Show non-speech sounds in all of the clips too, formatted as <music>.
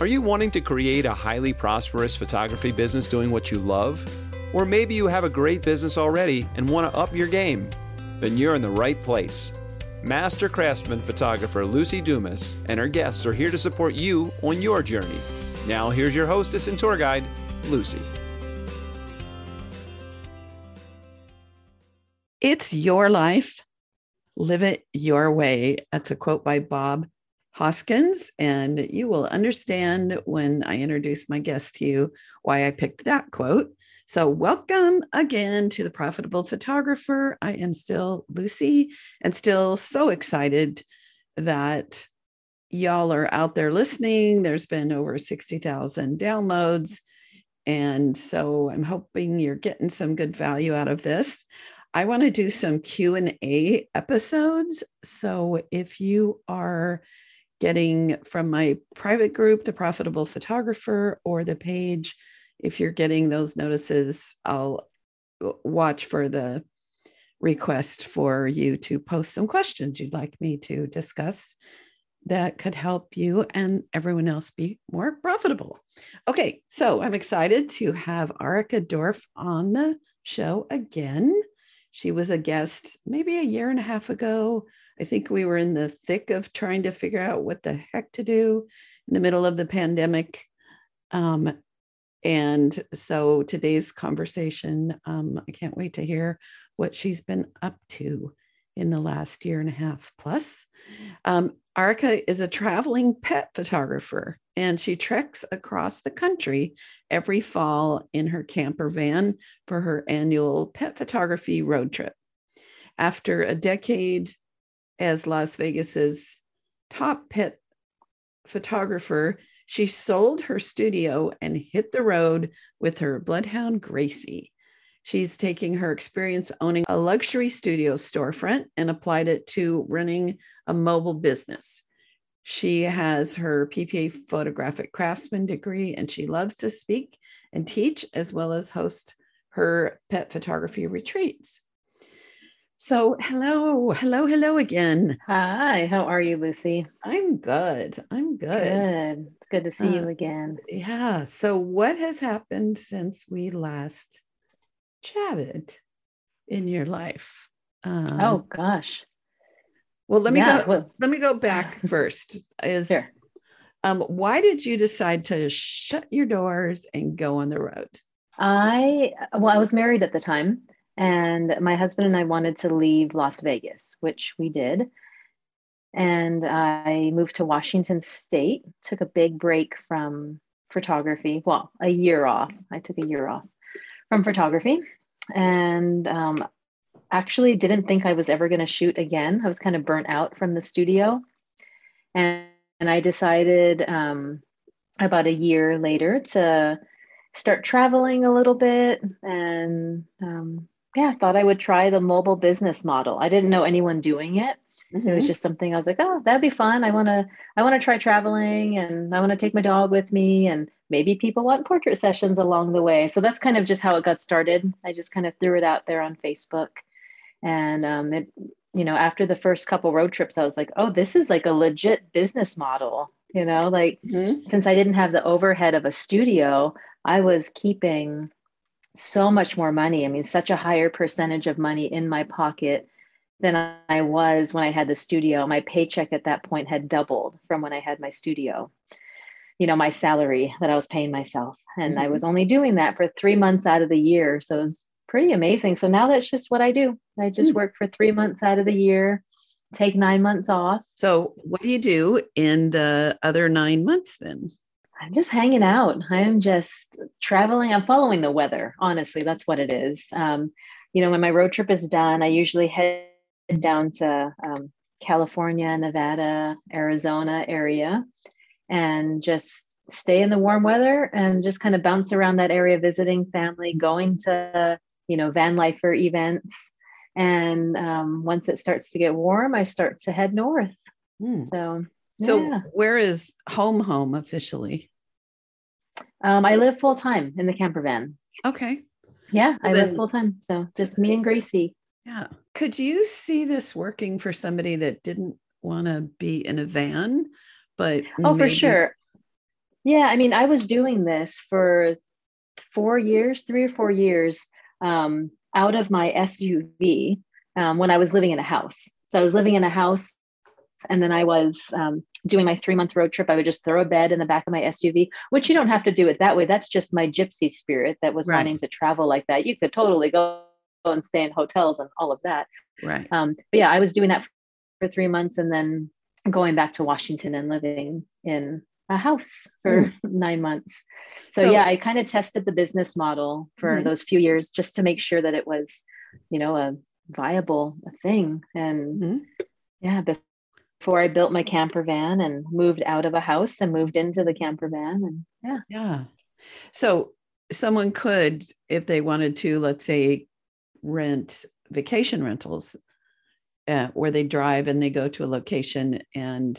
Are you wanting to create a highly prosperous photography business doing what you love? Or maybe you have a great business already and want to up your game? Then you're in the right place. Master craftsman photographer Lucy Dumas and her guests are here to support you on your journey. Now, here's your hostess and tour guide, Lucy. It's your life. Live it your way. That's a quote by Bob Hoskins. And you will understand when I introduce my guest to you why I picked that quote. So, welcome again to the Profitable Photographer. I am still Lucy and still so excited that y'all are out there listening. There's been over 60,000 downloads. And so I'm hoping you're getting some good value out of this. I want to do some Q&A episodes. So if you are getting from my private group, The Profitable Photographer, or the page, if you're getting those notices, I'll watch for the request for you to post some questions you'd like me to discuss that could help you and everyone else be more profitable. Okay, so I'm excited to have Arica Dorff on the show again. She was a guest maybe a year and a half ago. I think we were in the thick of trying to figure out what the heck to do in the middle of the pandemic. Um, and so today's conversation, um, I can't wait to hear what she's been up to in the last year and a half plus. Um, Arica is a traveling pet photographer and she treks across the country every fall in her camper van for her annual pet photography road trip. After a decade as Las Vegas's top pet photographer, she sold her studio and hit the road with her bloodhound Gracie. She's taking her experience owning a luxury studio storefront and applied it to running a mobile business. She has her PPA photographic craftsman degree and she loves to speak and teach as well as host her pet photography retreats. So, hello, hello, hello again. Hi, how are you, Lucy? I'm good. I'm good. Good. It's good to see uh, you again. Yeah. So, what has happened since we last chatted in your life? Um, oh gosh. Well, let me yeah, go. Well, let me go <laughs> back first. Is sure. um, why did you decide to shut your doors and go on the road? I well, I was married at the time and my husband and I wanted to leave Las Vegas, which we did. And I moved to Washington State, took a big break from photography. Well, a year off. I took a year off from photography and um, actually didn't think I was ever going to shoot again. I was kind of burnt out from the studio. And, and I decided um, about a year later to start traveling a little bit and um, yeah, I thought I would try the mobile business model. I didn't know anyone doing it. Mm-hmm. It was mm-hmm. just something I was like, oh, that'd be fun. I want to, I want to try traveling and I want to take my dog with me and maybe people want portrait sessions along the way. So that's kind of just how it got started. I just kind of threw it out there on Facebook. And um, it, you know, after the first couple road trips, I was like, oh, this is like a legit business model. You know, like mm-hmm. since I didn't have the overhead of a studio, I was keeping so much more money. I mean, such a higher percentage of money in my pocket than I was when I had the studio. My paycheck at that point had doubled from when I had my studio. You know, my salary that I was paying myself. And mm-hmm. I was only doing that for three months out of the year. So it was pretty amazing. So now that's just what I do. I just mm-hmm. work for three months out of the year, take nine months off. So, what do you do in the other nine months then? I'm just hanging out. I'm just traveling. I'm following the weather. Honestly, that's what it is. Um, you know, when my road trip is done, I usually head down to um, California, Nevada, Arizona area, and just stay in the warm weather and just kind of bounce around that area, visiting family, going to you know van lifer events. And um, once it starts to get warm, I start to head north. Mm. So so yeah. where is home home officially? Um, I live full time in the camper van. Okay. Yeah, I then, live full time. So just me and Gracie. Yeah. Could you see this working for somebody that didn't want to be in a van, but oh, maybe... for sure. Yeah, I mean, I was doing this for four years, three or four years, um, out of my SUV um, when I was living in a house. So I was living in a house and then I was um, doing my three month road trip. I would just throw a bed in the back of my SUV, which you don't have to do it that way. That's just my gypsy spirit that was right. wanting to travel like that. You could totally go and stay in hotels and all of that. Right. Um, but yeah, I was doing that for three months and then going back to Washington and living in a house for mm. <laughs> nine months. So, so, yeah, I kind of tested the business model for mm-hmm. those few years just to make sure that it was, you know, a viable thing. And mm-hmm. yeah, before I built my camper van and moved out of a house and moved into the camper van. And yeah. Yeah. So someone could, if they wanted to, let's say, rent vacation rentals uh, where they drive and they go to a location and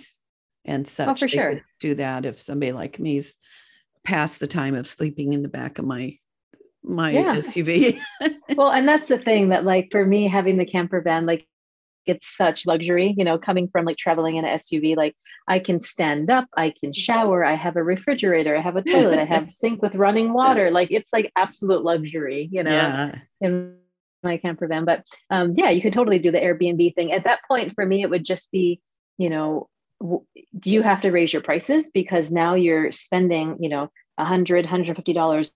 and such. Oh, for sure. do that if somebody like me's past the time of sleeping in the back of my my yeah. SUV. <laughs> well, and that's the thing that like for me having the camper van, like it's such luxury, you know, coming from like traveling in an SUV, like I can stand up, I can shower, I have a refrigerator, I have a toilet, I have <laughs> sink with running water. Like it's like absolute luxury, you know, yeah. in my camper van. But um, yeah, you could totally do the Airbnb thing. At that point, for me, it would just be, you know, w- do you have to raise your prices because now you're spending, you know, a hundred, hundred fifty dollars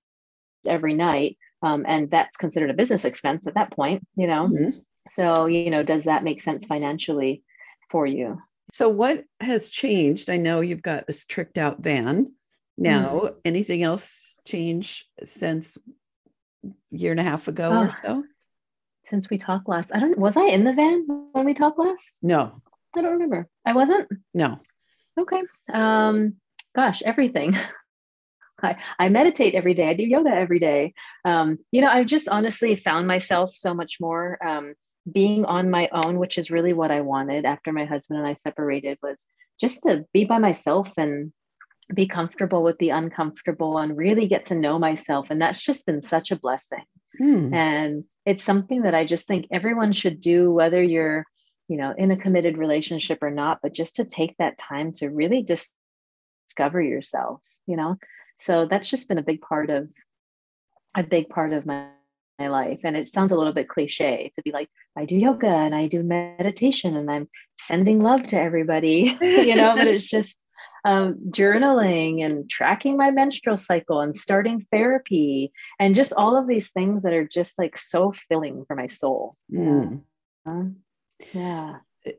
every night, um, and that's considered a business expense at that point, you know. Mm-hmm. So, you know, does that make sense financially for you? So, what has changed? I know you've got this tricked out van now. Mm-hmm. Anything else change since year and a half ago oh, or so? Since we talked last, I don't. Was I in the van when we talked last? No, I don't remember. I wasn't. No. Okay. Um. Gosh, everything. <laughs> I, I meditate every day. I do yoga every day. Um, you know, I've just honestly found myself so much more um, being on my own, which is really what I wanted after my husband and I separated, was just to be by myself and be comfortable with the uncomfortable and really get to know myself. And that's just been such a blessing. Hmm. And it's something that I just think everyone should do, whether you're, you know, in a committed relationship or not, but just to take that time to really dis- discover yourself, you know? So that's just been a big part of a big part of my my life. And it sounds a little bit cliche to be like, I do yoga and I do meditation and I'm sending love to everybody, <laughs> you know, but it's just um, journaling and tracking my menstrual cycle and starting therapy and just all of these things that are just like so filling for my soul. Mm. Yeah. yeah.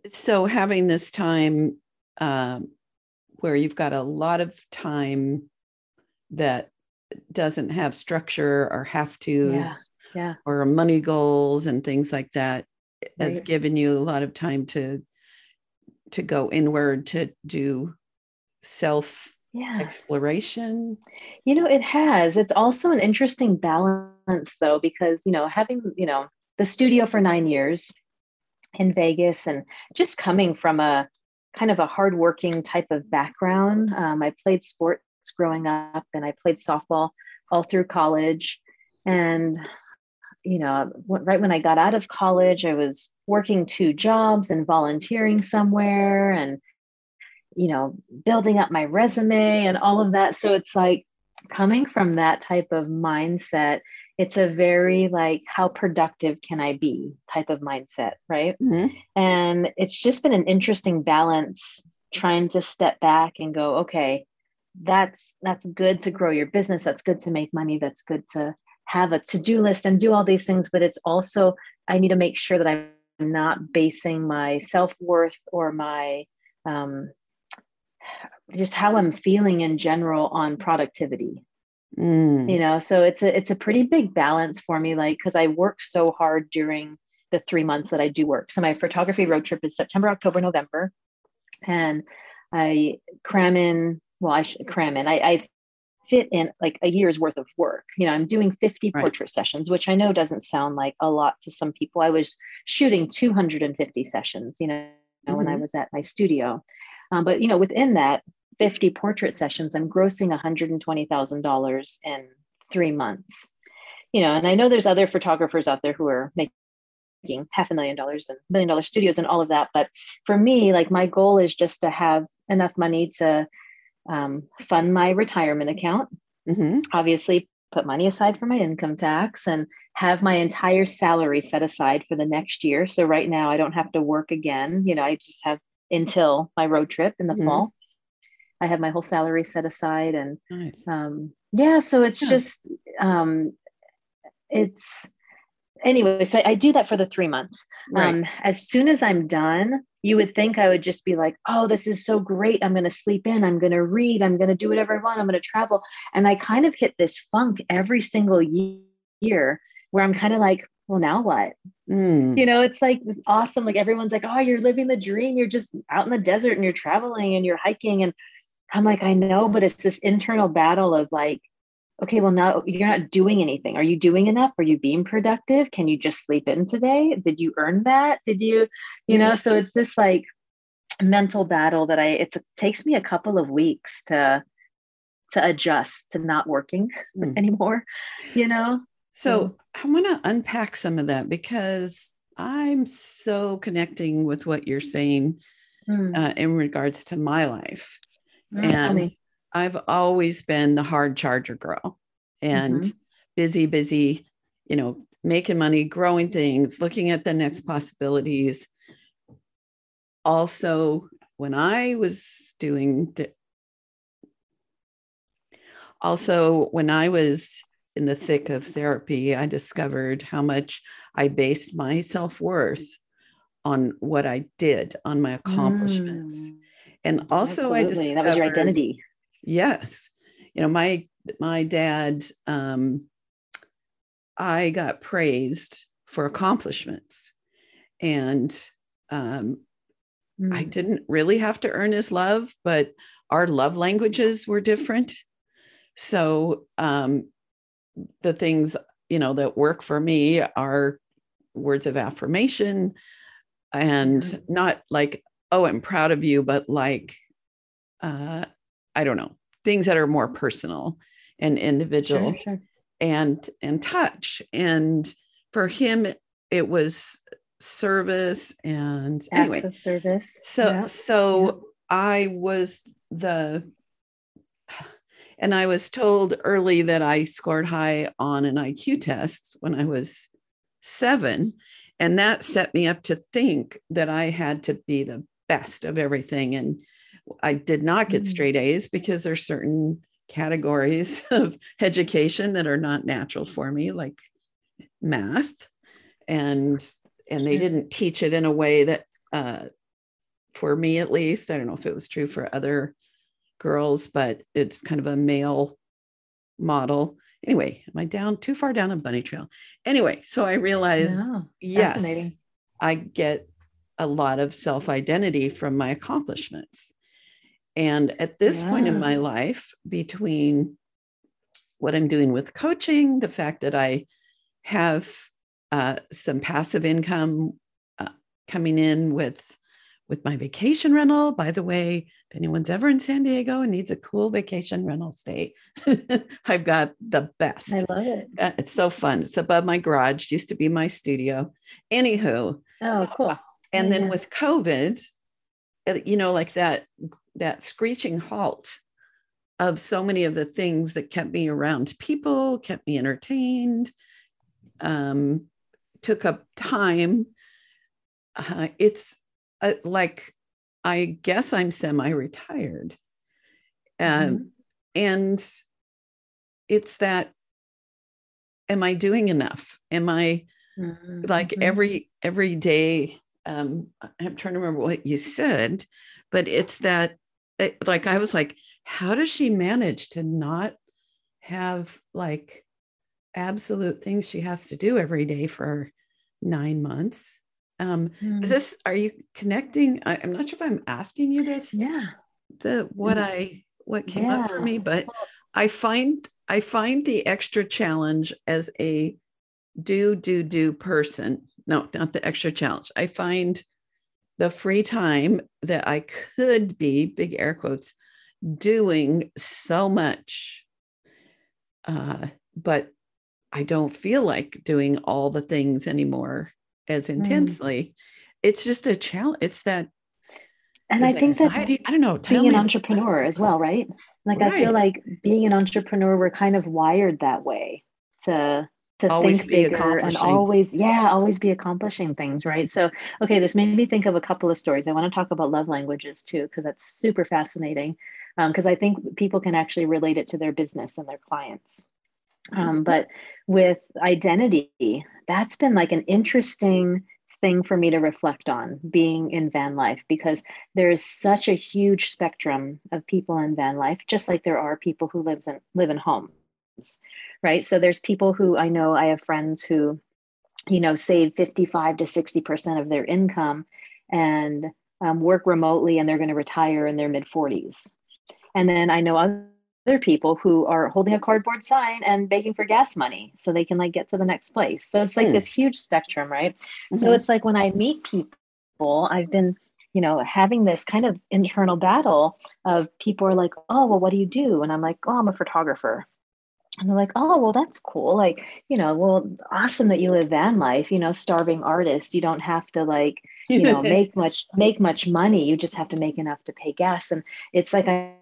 So having this time um, where you've got a lot of time that doesn't have structure or have to yeah yeah. or money goals and things like that right. has given you a lot of time to to go inward to do self yeah. exploration you know it has it's also an interesting balance though because you know having you know the studio for nine years in vegas and just coming from a kind of a hardworking type of background um, i played sports growing up and i played softball all through college and you know, right when I got out of college, I was working two jobs and volunteering somewhere and, you know, building up my resume and all of that. So it's like coming from that type of mindset, it's a very like, how productive can I be type of mindset, right? Mm-hmm. And it's just been an interesting balance trying to step back and go, okay, that's that's good to grow your business that's good to make money that's good to have a to-do list and do all these things but it's also i need to make sure that i'm not basing my self-worth or my um, just how i'm feeling in general on productivity. Mm. you know so it's a it's a pretty big balance for me like because i work so hard during the three months that i do work. So my photography road trip is september october november and i cram in well i should cram in. I, I fit in like a year's worth of work. You know, I'm doing 50 right. portrait sessions, which I know doesn't sound like a lot to some people. I was shooting 250 sessions, you know, mm-hmm. when I mm-hmm. was at my studio. Um, but, you know, within that 50 portrait sessions, I'm grossing $120,000 in three months. You know, and I know there's other photographers out there who are making half a million dollars and million dollar studios and all of that. But for me, like my goal is just to have enough money to um, fund my retirement account. mm-hmm. Obviously, put money aside for my income tax and have my entire salary set aside for the next year. So right now, I don't have to work again. You know, I just have until my road trip in the Mhm. fall. I have my whole salary set aside and Nice. um yeah so it's Yeah. just um it's anyway so I, I do that for the three months. Right. um as soon as i'm done you would think i would just be like oh this is so great. I'm going to sleep in. I'm going to read. I'm going to do whatever i want. I'm going to travel. And i kind of hit this funk every single year where i'm kind of like well now what? Mm. you know it's like awesome. Like everyone's like oh you're living the dream. You're just out in the desert and you're traveling and you're hiking. And i'm like i know but it's this internal battle of like okay well now you're not doing anything. Are you doing enough? Are you being productive? Can you just sleep in today? Did you earn that? Did you you know so it's this like mental battle that i it's, it takes me a couple of weeks to to adjust to not working Mm. <laughs> anymore you know? So I want to unpack some of that because I'm so connecting with what you're saying Mm, uh, in regards to my life. mm, and. I've always been the hard charger girl and Mhm. busy, busy, you know, making money, growing things, looking at the next possibilities. Also, when I was doing, also, when I was in the thick of therapy, I discovered how much I based my self worth on what I did, on my accomplishments. Mm. And also, I Absolutely. that was your identity. Yes. You know, my my dad um I got praised for accomplishments. And um I Mm. didn't really have to earn his love, but our love languages were different. So um the things, you know, that work for me are words of affirmation and Yeah. not like, oh, I'm proud of you, but like uh I don't know, things that are more personal and individual Sure, sure. and and touch. And for him, it was service and Acts anyway. of service. So Yeah. so I was the and I was told early that I scored high on an IQ test when I was seven. And that set me up to think that I had to be the best of everything. And I did not get Mm. straight A's because there's certain categories <laughs> of education that are not natural for me, like math. And and they didn't teach it in a way that uh, for me at least, I don't know if it was true for other girls, but it's kind of a male model. Anyway, am I down too far down a bunny trail? Anyway, so I realized, yes. I get a lot of self identity from my accomplishments. And at this point in my life, between what I'm doing with coaching, the fact that I have uh, some passive income uh, coming in with with my vacation rental. By the way, if anyone's ever in San Diego and needs a cool vacation rental stay, <laughs> I've got the best. I love it. Uh, it's so fun. It's above my garage. Used to be my studio. Anywho, Oh, So, cool. and Yeah, then with COVID, uh, you know, like that that screeching halt of so many of the things that kept me around people, kept me entertained, um, took up time. Uh, it's uh, like I guess I'm semi-retired, um, Mhm. and it's that. Am I doing enough? Am I Mhm, like mhm. every every day um i'm trying to remember what you said but it's that it- like i was like how does she manage to not have like absolute things she has to do every day for nine months um Mm. is this are you connecting I, i'm not sure if i'm asking you this Yeah. the what Mm. I what came up for me, but I find I find the extra challenge as a do do do person. No, not the extra challenge. I find the free time that I could be big air quotes doing so much, uh, but I don't feel like doing all the things anymore as intensely. It's just a challenge. It's that and I think that I don't know. Being an entrepreneur as well, right? Like right. I feel like being an entrepreneur, we're kind of wired that way to to always think bigger and always yeah always be accomplishing things right? So okay this made me think of a couple of stories. I want to talk about love languages too because that's super fascinating because um, i think people can actually relate it to their business and their clients. Um, but with identity that's been like an interesting thing for me to reflect on being in van life because there's such a huge spectrum of people in van life just like there are people who lives in live in homes right? So there's people who i know i have friends who you know save 55 to 60 percent of their income and um, work remotely and they're going to retire in their mid 40s and then i know other people who are holding a cardboard sign and begging for gas money so they can like get to the next place. So it's like mm. this huge spectrum right? Mm-hmm. so it's like when i meet people i've been you know having this kind of internal battle of people are like oh well what do you do? And i'm like oh i'm a photographer and they're like oh well that's cool like you know well awesome that you live van life you know starving artist you don't have to like you know <laughs> make much make much money you just have to make enough to pay gas and it's like i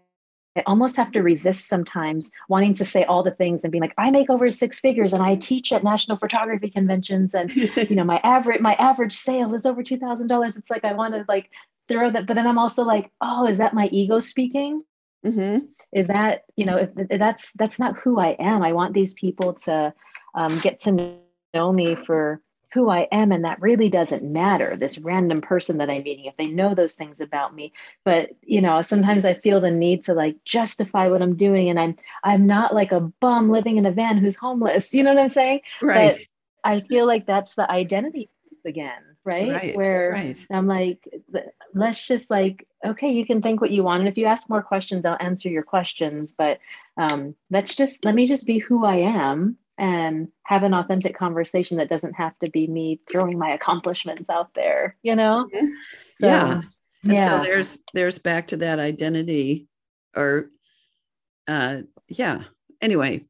I almost have to resist sometimes wanting to say all the things and being like, I make over six figures and I teach at national photography conventions and you know my <laughs> average my average sale is over two thousand dollars. It's like I want to like throw that, but then I'm also like, oh, is that my ego speaking? Mm-hmm. Is that you know if, that's that's not who I am. I want these people to um, get to know me for who I am, and that really doesn't matter. This random person that I'm meeting, if they know those things about me, but you know, sometimes I feel the need to like justify what I'm doing, and I'm I'm not like a bum living in a van who's homeless. <laughs> You know what I'm saying? Right. But I feel like that's the identity again right? right where right. i'm like let's just like okay you can think what you want and if you ask more questions i'll answer your questions but um, let's just let me just be who i am and have an authentic conversation that doesn't have to be me throwing my accomplishments out there you know mm-hmm. so, yeah and yeah. so there's there's back to that identity or uh yeah anyway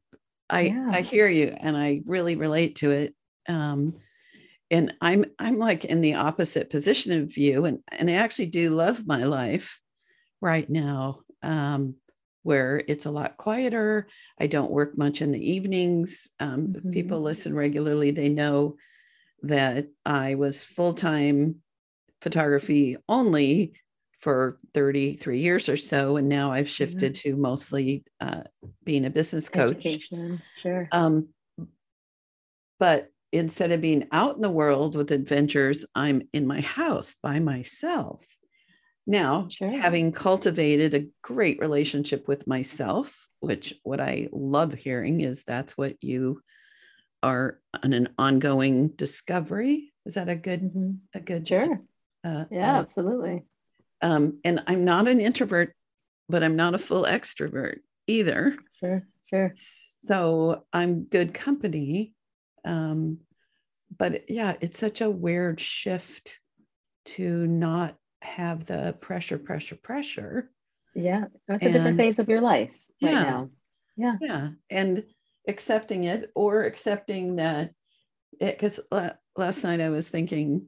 i yeah. i hear you and i really relate to it um and i'm i'm like in the opposite position of you and and i actually do love my life right now um where it's a lot quieter i don't work much in the evenings um, mm-hmm. people listen regularly they know that i was full-time photography only for 33 years or so and now i've shifted mm-hmm. to mostly uh, being a business coach Education. sure um, but instead of being out in the world with adventures, I'm in my house by myself. Now, sure. having cultivated a great relationship with myself, which what I love hearing is that's what you are on an ongoing discovery. Is that a good, mm-hmm. a good, sure. Uh, yeah, uh, absolutely. Um, and I'm not an introvert, but I'm not a full extrovert either. Sure, sure. So I'm good company um, but yeah, it's such a weird shift to not have the pressure, pressure, pressure. Yeah, that's and, a different phase of your life right yeah, now. Yeah. Yeah. And accepting it or accepting that it, because last night I was thinking,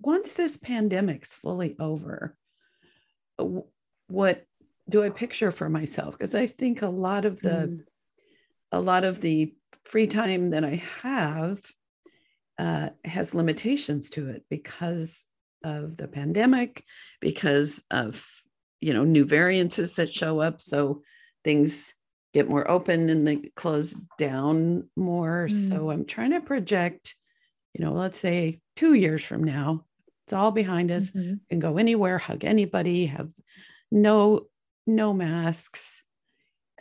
once this pandemic's fully over, what do I picture for myself? Because I think a lot of the, mm. a lot of the free time that I have uh, has limitations to it because of the pandemic, because of you know new variances that show up. So things get more open and they close down more. Mm. So I'm trying to project, you know, let's say two years from now, it's all behind us. Mm-hmm. Can go anywhere, hug anybody, have no no masks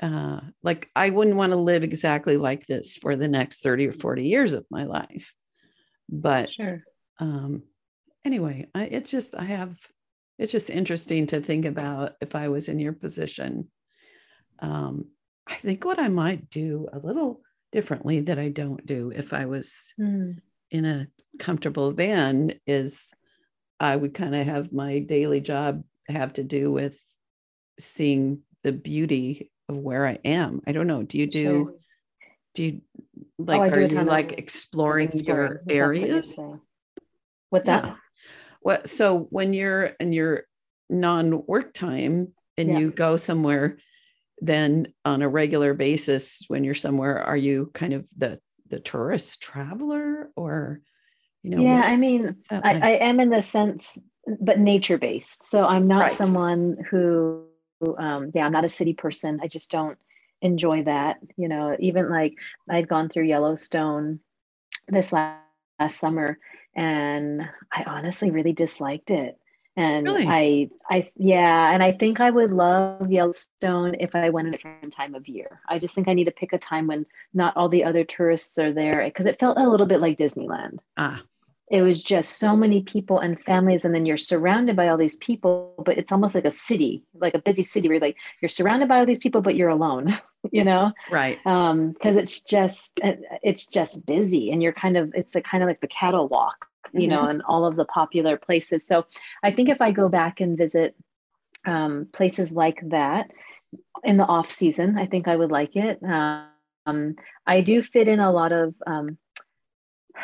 uh, like I wouldn't want to live exactly like this for the next 30 or 40 years of my life. But sure. um, anyway, I, it's just, I have, it's just interesting to think about if I was in your position. Um, I think what I might do a little differently that I don't do if I was mm. in a comfortable van is I would kind of have my daily job have to do with seeing the beauty of where I am. I don't know. Do you do sure. do you oh, like oh, are you like exploring, exploring, your areas? What's that? Yeah. What so when you're in your non-work time and Yeah. you go somewhere then on a regular basis when you're somewhere are you kind of the the tourist traveler or you know yeah i mean uh, I. Uh. I am in the sense but nature based so i'm not Right. someone who um yeah i'm not a city person. I just don't enjoy that you know even like i'd gone through yellowstone this last, last summer and i honestly really disliked it. And Really? i i yeah and i think i would love yellowstone if i went at a different time of year. I just think i need to pick a time when not all the other tourists are there because it felt a little bit like disneyland. Ah it was just so many people and families and then you're surrounded by all these people but it's almost like a city like a busy city where you're like you're surrounded by all these people but you're alone <laughs> you know? Right. Um because it's just it's just busy and you're kind of it's a kind of like the cattle walk you know and all of the popular places. So i think if i go back and visit um places like that in the off season i think i would like it. Um i do fit in a lot of um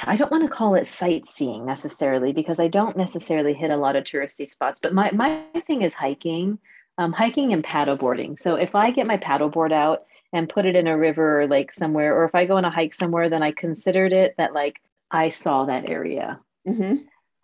I don't want to call it sightseeing necessarily because I don't necessarily hit a lot of touristy spots. But my my thing is hiking, um, hiking and paddleboarding. So if I get my paddleboard out and put it in a river or lake somewhere, or if I go on a hike somewhere, then I considered it that like I saw that area. hmm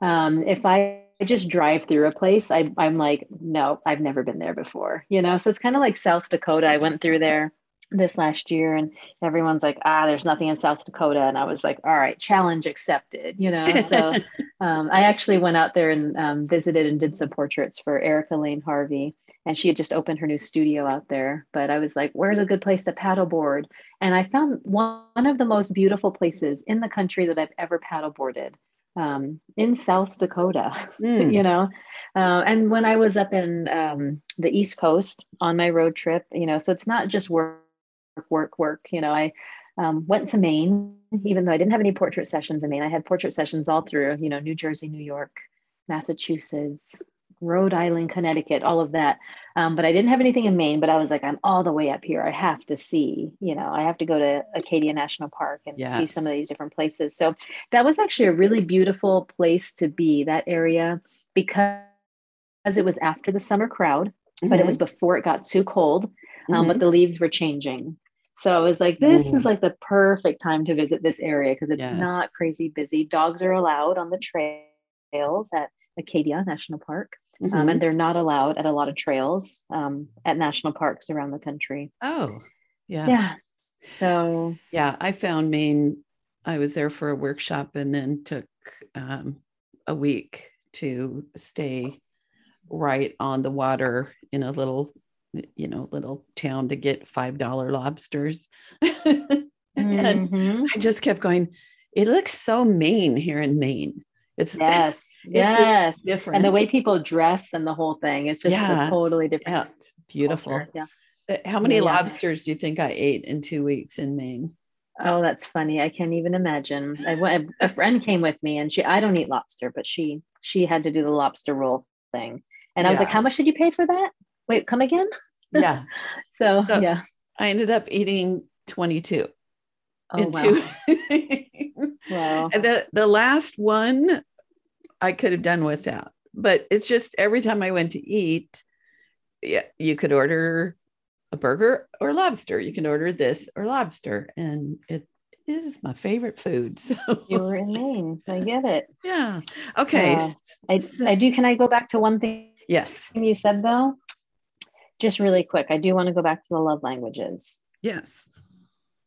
Um, if I just drive through a place, I, I'm like, no, I've never been there before. You know, so it's kind of like South Dakota. I went through there this last year and everyone's like ah there's nothing in south dakota. And i was like all right challenge accepted you know? So <laughs> um, i actually went out there and um, visited and did some portraits for erica lane harvey and she had just opened her new studio out there. But i was like where's a good place to paddleboard? And i found one of the most beautiful places in the country that i've ever paddleboarded um, in south dakota Mm. <laughs> you know? Uh, and when i was up in um, the east coast on my road trip you know so it's not just work work work you know i um, went to maine even though i didn't have any portrait sessions in maine. I had portrait sessions all through you know new jersey new york massachusetts rhode island connecticut all of that. Um, but i didn't have anything in maine but i was like i'm all the way up here. I have to see you know i have to go to acadia national park and see some of these different places. So that was actually a really beautiful place to be that area because it was after the summer crowd but it was before it got too cold um, Mhm. but the leaves were changing so i was like this Ooh. is like the perfect time to visit this area because it's Yes. not crazy busy dogs are allowed on the trails at acadia national park um, Mhm. and they're not allowed at a lot of trails um, at national parks around the country oh yeah yeah so Yeah, I found Maine. I was there for a workshop and then took um, a week to stay right on the water in a little, you know, little town to get five dollar lobsters. <laughs> and mhm. I just kept going. It looks so Maine here in Maine. It's <laughs> yes It's yes different. and the way people dress and the whole thing it's just Yeah. a totally different yeah, beautiful. culture. yeah Uh, How many Yeah. lobsters do you think I ate in two weeks in Maine? Oh, that's funny. I can't even imagine. I went, a friend came with me and she I don't eat lobster, but she she had to do the lobster roll thing. And I was like, "How much did you pay for that?" Wait, come again? Yeah, <laughs> So, So- yeah. I ended up eating 22. Oh wow. two- <laughs> Wow. And the the last one I could have done without, but it's just every time I went to eat, yeah, you could order a burger or lobster. You can order this or lobster, and it is my favorite food. <laughs> So You were in Maine. I get it. yeah, okay, Yeah. I, I do. Can I go back to one thing yes, you said though? Just really quick. I do want to go back to the love languages. yes,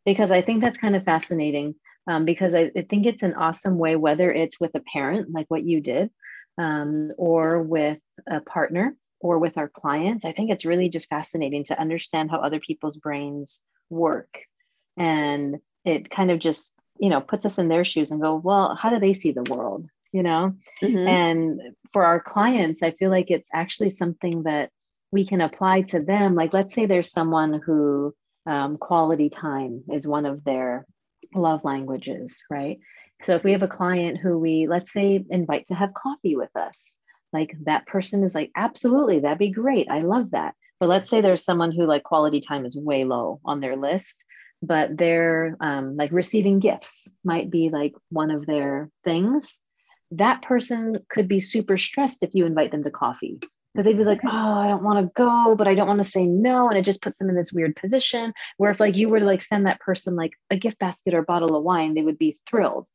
because I think that's kind of fascinating. Um, because I, I think it's an awesome way, whether it's with a parent, like what you did, um, or with a partner, or with our clients. I think it's really just fascinating to understand how other people's brains work. And it kind of just, you know, puts us in their shoes and go, well, how do they see the world? You know? Mhm. And for our clients, I feel like it's actually something that we can apply to them. Like, let's say there's someone who um, quality time is one of their love languages, right? So if we have a client who we, let's say, invite to have coffee with us, like that person is like, absolutely, that'd be great. I love that. But let's say there's someone who like quality time is way low on their list, but they're um, like receiving gifts might be like one of their things that person could be super stressed if you invite them to coffee because they'd be like, oh, I don't want to go, but I don't want to say no. And it just puts them in this weird position where if like you were to like send that person like a gift basket or a bottle of wine, they would be thrilled.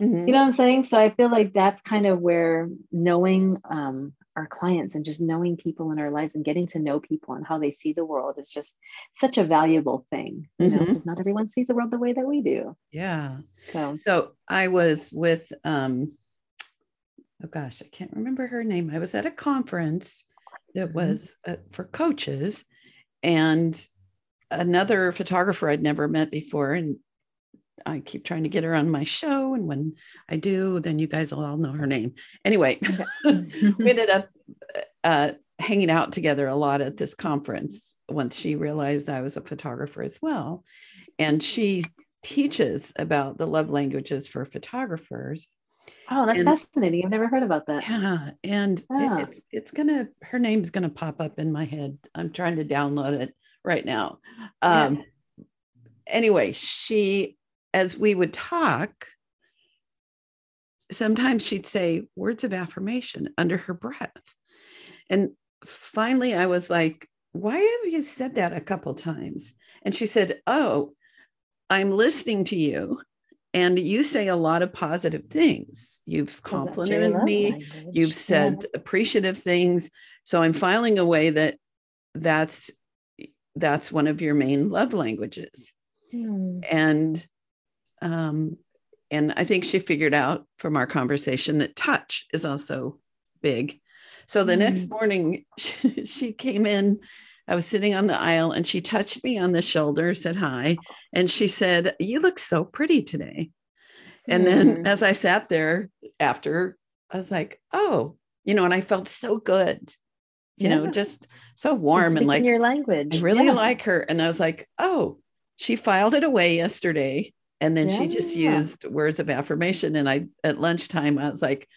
Mm-hmm. You know what I'm saying? So I feel like that's kind of where knowing um, our clients and just knowing people in our lives and getting to know people and how they see the world is just such a valuable thing. You mm-hmm. know, because not everyone sees the world the way that we do. Yeah. So, so I was with um, oh gosh, I can't remember her name. I was at a conference that mm-hmm. was uh, for coaches and another photographer I'd never met before. And I keep trying to get her on my show. And when I do, then you guys will all know her name. Anyway, <laughs> we ended up uh, hanging out together a lot at this conference once she realized I was a photographer as well. And she teaches about the love languages for photographers. Oh, that's and, fascinating. I've never heard about that. Yeah. And yeah. It, it's, it's going to, her name's going to pop up in my head. I'm trying to download it right now. Um, yeah. Anyway, she, as we would talk, sometimes she'd say words of affirmation under her breath. And finally, I was like, why have you said that a couple times? And she said, Oh, I'm listening to you and you say a lot of positive things. You've complimented me, language. you've said yeah. appreciative things. So I'm filing away that that's that's one of your main love languages. Hmm. And um, and I think she figured out from our conversation that touch is also big. So the next hmm. morning <laughs> she, she came in I was sitting on the aisle and she touched me on the shoulder, said hi, and she said, You look so pretty today. And then mm-hmm. as I sat there after, I was like, Oh, you know, and I felt so good, you yeah. know, just so warm and like your language. I really yeah. like her. And I was like, Oh, she filed it away yesterday. And then yeah. she just used words of affirmation. And I, at lunchtime, I was like,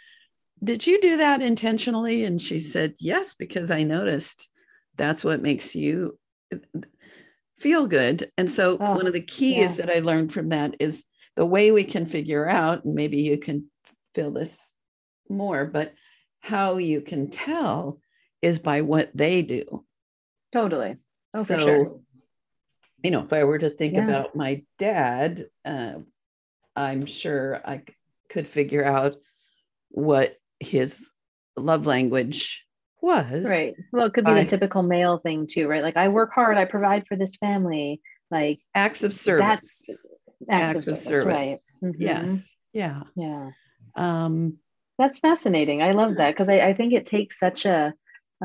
Did you do that intentionally? And she said, Yes, because I noticed that's what makes you feel good. And so, oh, one of the keys yeah. that I learned from that is the way we can figure out, and maybe you can feel this more, but how you can tell is by what they do. Totally. Oh, so, sure. you know, if I were to think yeah. about my dad, uh, I'm sure I could figure out what his love language was. Right. Well, it could be the typical male thing too, right? Like I work hard, I provide for this family. Like acts of service. That's acts, acts of, of, service. Right. Mm-hmm. Yes. Yeah. Yeah. Um, that's fascinating. I love that because I, I think it takes such a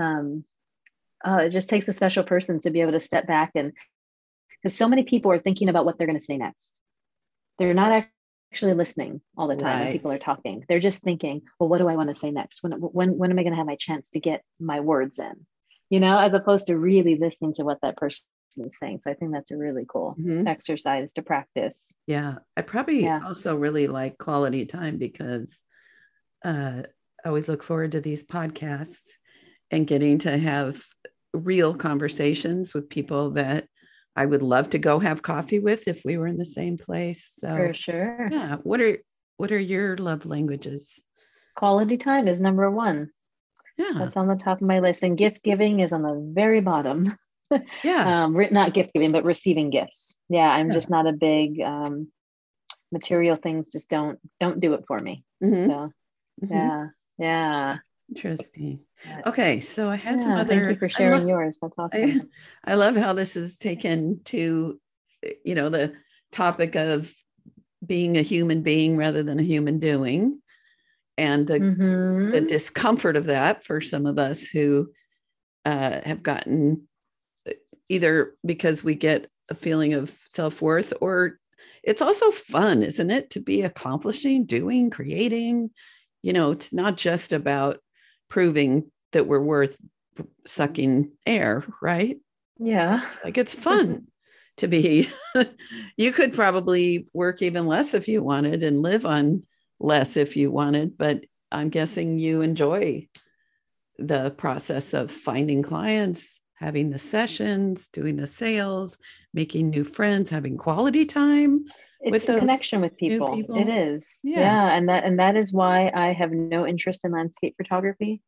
um uh, it just takes a special person to be able to step back and because so many people are thinking about what they're going to say next. They're not actually listening all the time right. when people are talking. They're just thinking, well, what do I want to say next? When when when am I going to have my chance to get my words in? You know, as opposed to really listening to what that person is saying. So I think that's a really cool mm-hmm. exercise to practice. Yeah, I probably yeah. also really like quality time because uh, I always look forward to these podcasts and getting to have real conversations with people that I would love to go have coffee with if we were in the same place. So for sure. Yeah. What are what are your love languages? Quality time is number one. Yeah. That's on the top of my list. And gift giving is on the very bottom. <laughs> yeah. um, not gift giving, but receiving gifts. Yeah. I'm yeah. just not a big um, material things just don't don't do it for me. Mm-hmm. So mm-hmm. yeah. Yeah. Interesting. Okay, so I had yeah, some other. Thank you for sharing yours. That's <laughs> awesome. I, I love how this is taken to, you know, the topic of being a human being rather than a human doing, and the, mm-hmm. the discomfort of that for some of us who uh, have gotten either because we get a feeling of self worth or it's also fun, isn't it, to be accomplishing, doing, creating. You know, it's not just about proving that we're worth sucking air, right? Yeah. Like it's fun to be. <laughs> you could probably work even less if you wanted and live on less if you wanted, but I'm guessing you enjoy the process of finding clients, having the sessions, doing the sales, making new friends, having quality time. It's a connection with people. people. It is. Yeah. yeah. And that and that is why I have no interest in landscape photography.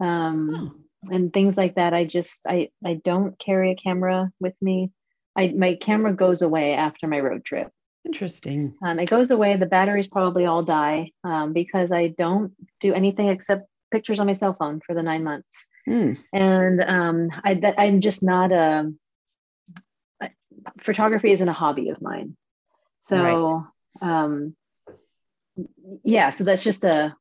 Um, oh, and things like that. I just I I don't carry a camera with me. I my camera goes away after my road trip. Interesting. Um, it goes away. The batteries probably all die um, because I don't do anything except pictures on my cell phone for the nine months. Mm. And um, I, that, I'm just not a, photography isn't a hobby of mine. So, right. um, yeah, so that's just a,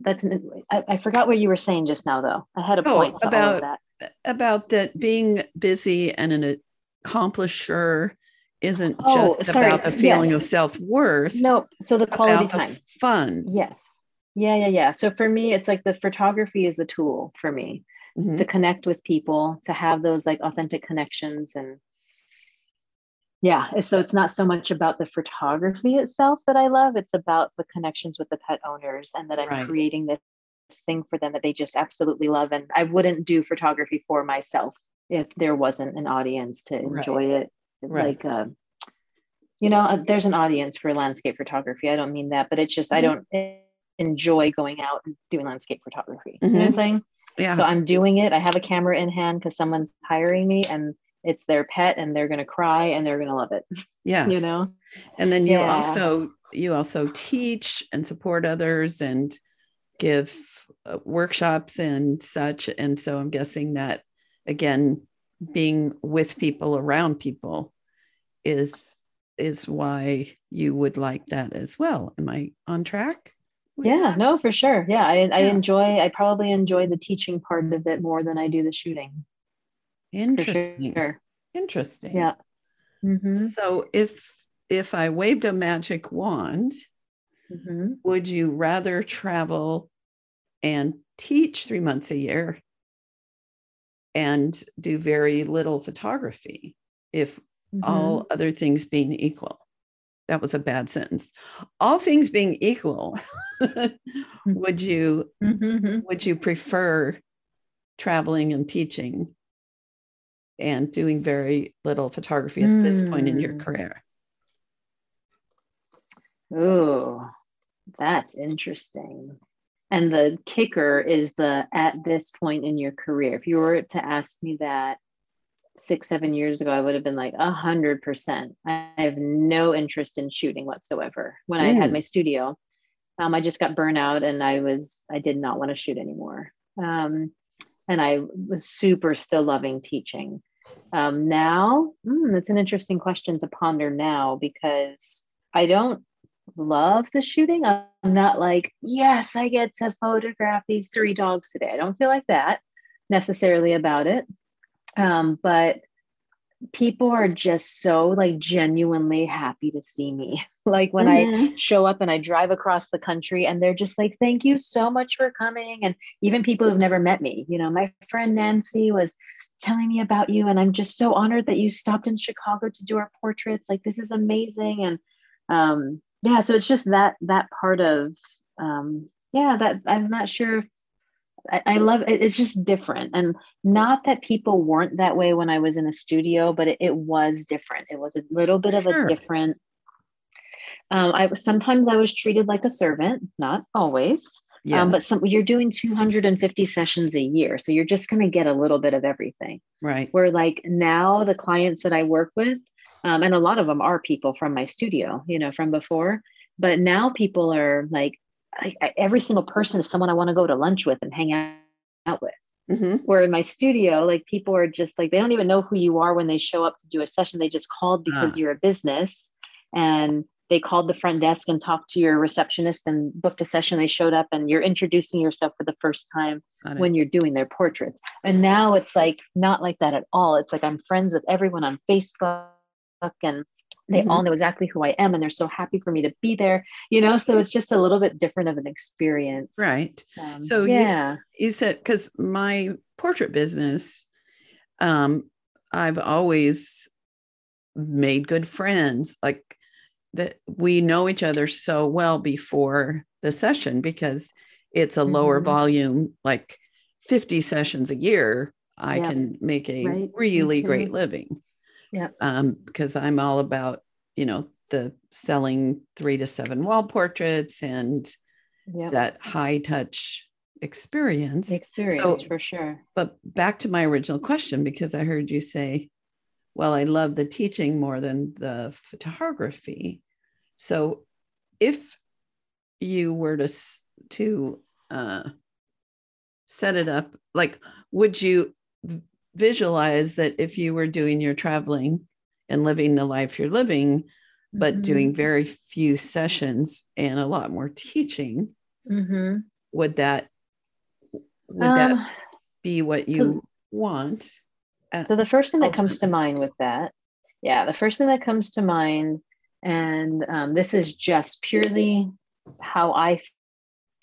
that's, I, I, forgot what you were saying just now though. I had a oh, point about that. About that being busy and an accomplisher isn't oh, just sorry. about the feeling yes. of self-worth. No, so the quality time. Fun. Yes. Yeah, yeah, yeah. So for me, it's like the photography is a tool for me mm-hmm. to connect with people, to have those like authentic connections and yeah, so it's not so much about the photography itself that I love, it's about the connections with the pet owners and that I'm right. creating this thing for them that they just absolutely love and I wouldn't do photography for myself if there wasn't an audience to enjoy right. it right. like uh, you know uh, there's an audience for landscape photography i don't mean that but it's just mm-hmm. i don't enjoy going out and doing landscape photography mm-hmm. you know what i'm mm-hmm. saying yeah so i'm doing it i have a camera in hand because someone's hiring me and it's their pet and they're going to cry and they're going to love it yeah <laughs> you know? And then you yeah. also you also teach and support others and give uh, workshops and such. And so i'm guessing that again being with people around people is is why you would like that as well. Am i on track yeah that? no for sure. Yeah I, I enjoy i probably enjoy the teaching part of it more than i do the shooting interesting sure. interesting yeah mm-hmm. so if if i waved a magic wand mm-hmm. would you rather travel and teach three months a year and do very little photography if mm-hmm. all other things being equal that was a bad sentence all things being equal <laughs> would you mm-hmm. would you prefer traveling and teaching and doing very little photography at mm. this point in your mm. career oh that's interesting and the kicker is the at this point in your career. If you were to ask me that six, seven years ago, I would have been like a hundred percent. I have no interest in shooting whatsoever. When mm. I had mm. my studio, um, I just got burnout and I was I did not want to shoot anymore. Um, and I was super still loving teaching. Um, now, mm, that's an interesting question to ponder now because I don't love the shooting. I'm not like, yes, I get to photograph these three dogs today. I don't feel like that necessarily about it. Um, but people are just so like genuinely happy to see me. <laughs> like when mm-hmm. I show up and I drive across the country and they're just like, thank you so much for coming. And even people who've never met me, you know, my friend Nancy was telling me about you. And I'm just so honored that you stopped in Chicago to do our portraits. Like, this is amazing. And um, yeah so it's just that that part of um yeah that i'm not sure I, I love it it's just different and not that people weren't that way when i was in a studio but it, it was different it was a little bit of sure. a different um, I was sometimes I was treated like a servant, not always. Yeah. Um, but some you're doing 250 sessions a year, so you're just going to get a little bit of everything. Right. Where like now the clients that I work with, um, and a lot of them are people from my studio you know from before but now people are like I, I, every single person is someone i want to go to lunch with and hang out, with. Mm-hmm. where in my studio like people are just like they don't even know who you are when they show up to do a session. They just called because uh. you're a business and they called the front desk and talked to your receptionist and booked a session. They showed up and you're introducing yourself for the first time when you're doing their portraits. And now it's like not like that at all. It's like i'm friends with everyone on facebook and they mm-hmm. all know exactly who I am and they're so happy for me to be there, you know? So it's just a little bit different of an experience. Right. Um, so yeah. you, you said, because my portrait business, um, I've always made good friends. Like that we know each other so well before the session because it's a mm-hmm. lower volume, like 50 sessions a year. I can make a right. really great living yeah um, because i'm all about you know the selling three to seven wall portraits and yep. that high touch experience. Experience so, for sure. But back to my original question, because I heard you say, well, I love the teaching more than the photography. So if you were to to uh, set it up, like, would you visualize that if you were doing your traveling and living the life you're living, but mm-hmm. doing very few sessions and a lot more teaching, mm-hmm. would that would um, that be what you so, want? so the first thing that comes to mind with that, yeah, the first thing that comes to mind, and um, this is just purely how I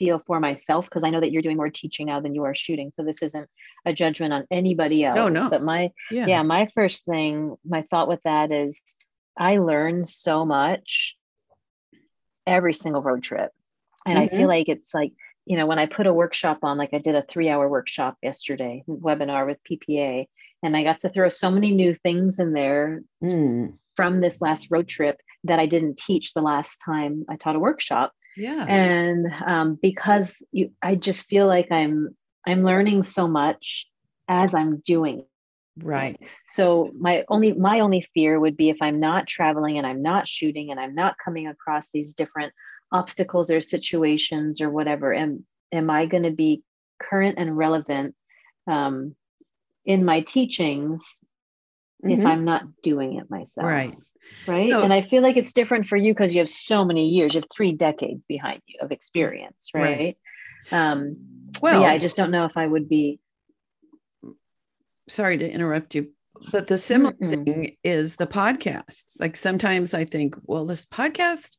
feel for myself because I know that you're doing more teaching now than you are shooting. So this isn't a judgment on anybody else. No, no. But my yeah. yeah, my first thing, my thought with that is I learn so much every single road trip. And mm-hmm. I feel mm-hmm. like it's like, you know, when I put a workshop on, like I did a three hour workshop yesterday, webinar with PPA, and I got to throw so many new things in there mm. from this last road trip that I didn't teach the last time I taught a workshop. Yeah. And um, because you, I just feel like I'm I'm learning so much as I'm doing. Right. So my only my only fear would be if I'm not traveling and I'm not shooting and I'm not coming across these different obstacles or situations or whatever. Am am I going to be current and relevant um, in my teachings mm-hmm. if I'm not doing it myself? Right. Right. So, and I feel like it's different for you because you have so many years, you have three decades behind you of experience, right? right. Um, well, yeah, I just don't know if I would be. Sorry to interrupt you, but the similar mm-hmm. thing is the podcasts. Like sometimes I think, well, this podcast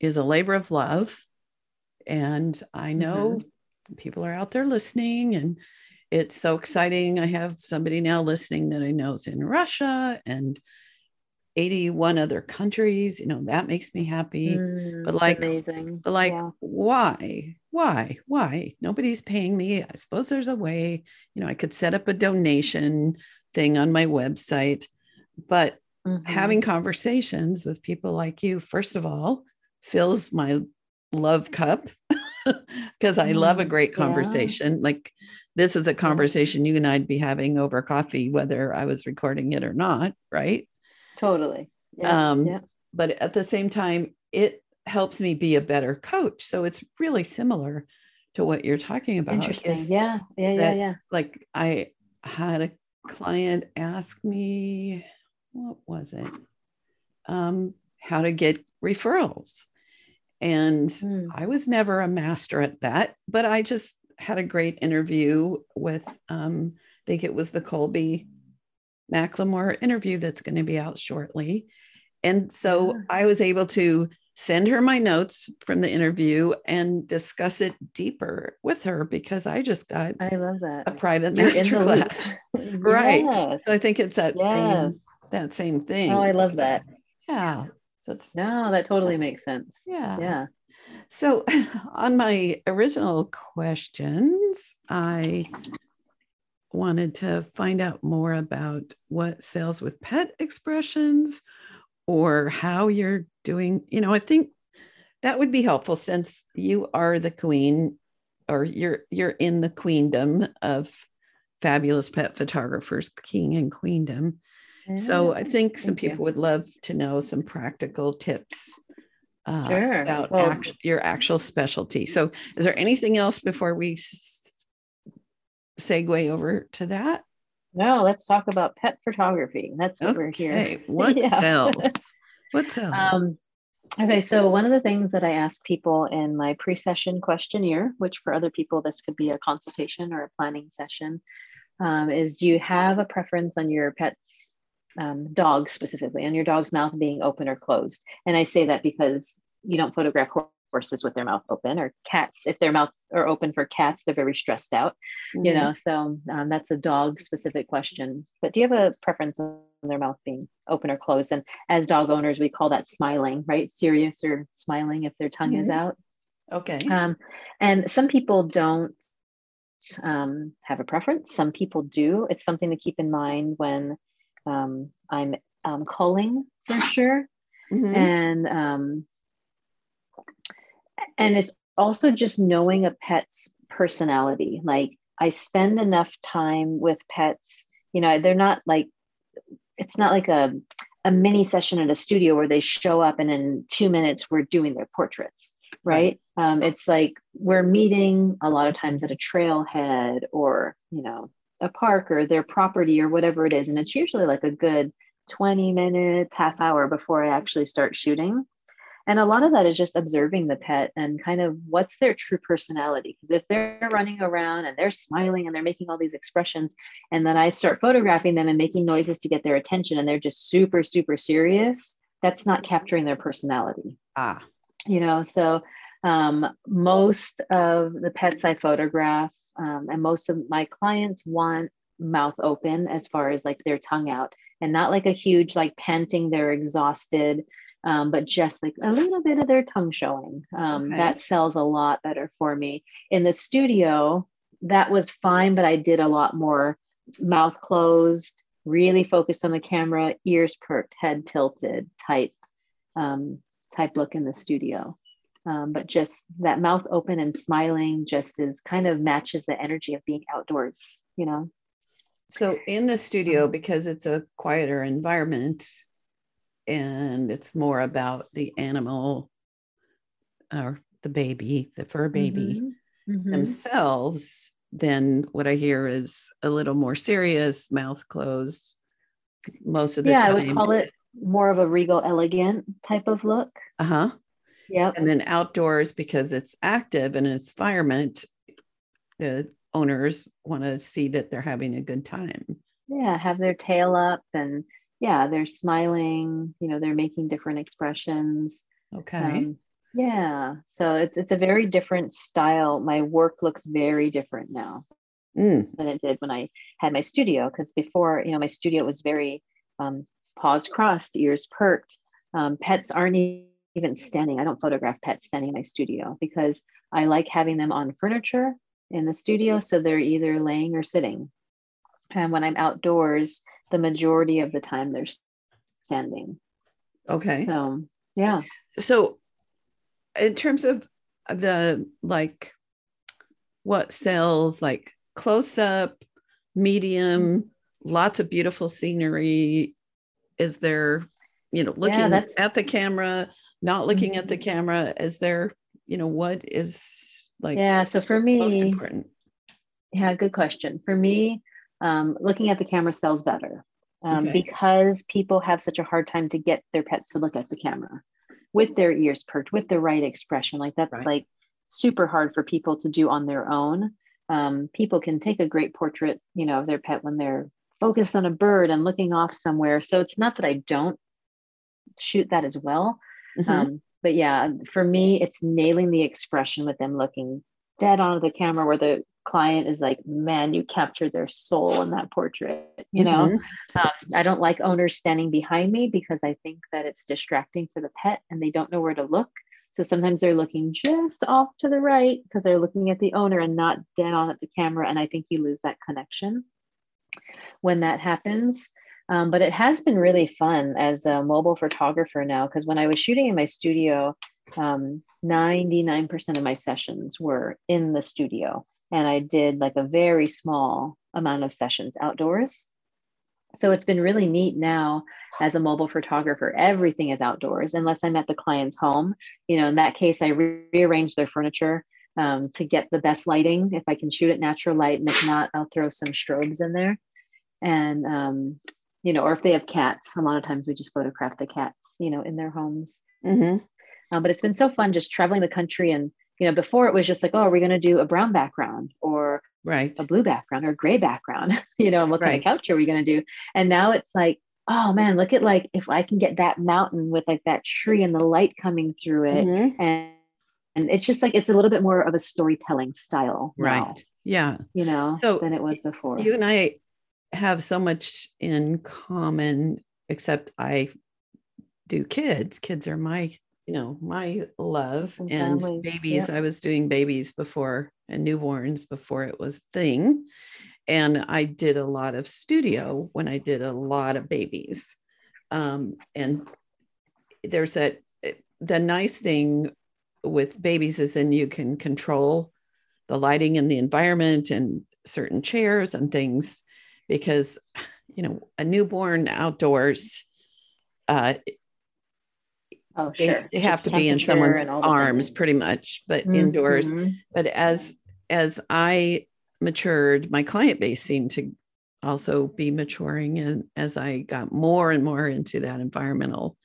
is a labor of love. And I know mm-hmm. people are out there listening and it's so exciting. I have somebody now listening that I know is in Russia and 81 other countries you know that makes me happy mm, but like amazing. but like yeah. why why why nobody's paying me i suppose there's a way you know i could set up a donation thing on my website but mm-hmm. having conversations with people like you first of all fills my love cup <laughs> because i love a mm, great conversation yeah. like this is a conversation you and i'd be having over coffee whether i was recording it or not right Totally. Yeah. Um, yeah. But at the same time, it helps me be a better coach. So it's really similar to what you're talking about. Interesting. Yeah. Yeah. Yeah. Yeah. Like I had a client ask me, what was it? Um, how to get referrals. And mm. I was never a master at that, but I just had a great interview with, um, I think it was the Colby Macklemore interview that's going to be out shortly. And so. I was able to send her my notes from the interview and discuss it deeper with her because I just got I love that a private master class. <laughs> <laughs> right. Yes. So I think it's that yes. same that same thing. Oh, I love that. Yeah. That's no, that totally makes sense. Yeah. Yeah. So <laughs> on my original questions, I wanted to find out more about what sales with pet expressions or how you're doing, you know, I think that would be helpful since you are the queen or you're you're in the queendom of fabulous pet photographers, king and queendom. So ah, I think some people would love to know some practical tips uh, sure. about well, act- your actual specialty. So, is there anything else before we segue over to that? No, let's talk about pet photography. That's what okay. we're here. <laughs> What sells? What <laughs> sells? Um, okay, so one of the things that I ask people in my pre-session questionnaire, which for other people this could be a consultation or a planning session, um, is do you have a preference on your pet's um, dog specifically, on your dog's mouth being open or closed? And I say that because you don't photograph horses with their mouth open or cats if their mouths are open for cats they're very stressed out mm-hmm. you know so um, that's a dog specific question. But do you have a preference on their mouth being open or closed? And as dog owners we call that smiling right? Serious or smiling if their tongue mm-hmm. is out. Okay. Um, and some people don't um, have a preference. Some people do. It's something to keep in mind when um, i'm um, culling for <gasps> sure mm-hmm. and um, and it's also just knowing a pet's personality. Like I spend enough time with pets, you know, they're not like, it's not like a, a mini session at a studio where they show up and in two minutes we're doing their portraits, right? right. Um, it's like we're meeting a lot of times at a trailhead or, you know, a park or their property or whatever it is. And it's usually like a good 20 minutes, half hour before I actually start shooting. And a lot of that is just observing the pet and kind of what's their true personality. Because if they're running around and they're smiling and they're making all these expressions, and then I start photographing them and making noises to get their attention, and they're just super, super serious, that's not capturing their personality. Ah. You know, so um, most of the pets I photograph um, and most of my clients want mouth open as far as like their tongue out and not like a huge like panting they're exhausted um, but just like a little bit of their tongue showing. Um, okay. That sells a lot better for me. In the studio, that was fine, but I did a lot more mouth closed, really focused on the camera, ears perked, head tilted type um, type look in the studio. Um, but just that mouth open and smiling just is kind of matches the energy of being outdoors, you know. So in the studio, because it's a quieter environment, and it's more about the animal or the baby, the fur baby mm-hmm. Mm-hmm. themselves, then what I hear is a little more serious, mouth closed most of the yeah, time. Yeah, I would call it more of a regal elegant type of look. Uh Yeah. And then outdoors, because it's active and it's environment, the owners want to see that they're having a good time. Yeah, have their tail up and yeah, they're smiling, you know, they're making different expressions. Okay. Um, yeah. So it's, it's a very different style. My work looks very different now mm. than it did when I had my studio. Because before, you know, my studio was very um, paws crossed, ears perked. Um, pets aren't even standing. I don't photograph pets standing in my studio because I like having them on furniture in the studio. Mm-hmm. So they're either laying or sitting. And when I'm outdoors, the majority of the time they're standing. Okay. So, yeah. So, in terms of the like what sells, like close up, medium, mm-hmm. lots of beautiful scenery, is there, you know, looking yeah, at the camera, not looking mm-hmm. at the mm-hmm. camera? Is there, you know, what is like, yeah. So, for me, most important? Yeah, good question. For me, um, looking at the camera sells better um, okay. because people have such a hard time to get their pets to look at the camera with their ears perked, with the right expression. Like that's right. like super hard for people to do on their own. Um, people can take a great portrait, you know, of their pet when they're focused on a bird and looking off somewhere. So it's not that I don't shoot that as well. Mm-hmm. Um, but yeah, for me, it's nailing the expression with them looking dead onto the camera where the client is like, man, you captured their soul in that portrait. You know, mm-hmm. um, I don't like owners standing behind me because I think that it's distracting for the pet and they don't know where to look. So sometimes they're looking just off to the right because they're looking at the owner and not dead on at the camera. And I think you lose that connection when that happens. Um, but it has been really fun as a mobile photographer now because when I was shooting in my studio, um, 99% of my sessions were in the studio and I did like a very small amount of sessions outdoors. So it's been really neat now as a mobile photographer. Everything is outdoors unless I'm at the client's home. You know, in that case, I re- rearrange their furniture um, to get the best lighting. If I can shoot at natural light, and if not, I'll throw some strobes in there. And um, you know, or if they have cats, a lot of times we just photograph the cats, you know, in their homes. Mm-hmm. Um, but it's been so fun just traveling the country and you know before it was just like oh are we going to do a brown background or right a blue background or a gray background <laughs> you know and what right. kind of couch are we going to do and now it's like oh man look at like if i can get that mountain with like that tree and the light coming through it mm-hmm. and and it's just like it's a little bit more of a storytelling style right now, yeah you know so than it was before you and i have so much in common except i do kids. Kids are my you know my love. And, and babies i was doing babies before and newborns before it was thing. And i did a lot of studio when i did a lot of babies. Um, and there's that the nice thing with babies is then you can control the lighting and the environment and certain chairs and things because you know a newborn outdoors uh Oh, they, sure. they have Just to be in someone's and all the arms things. pretty much but indoors Mhm. but as as i matured my client base seemed to also be maturing and as i got more and more into that environmental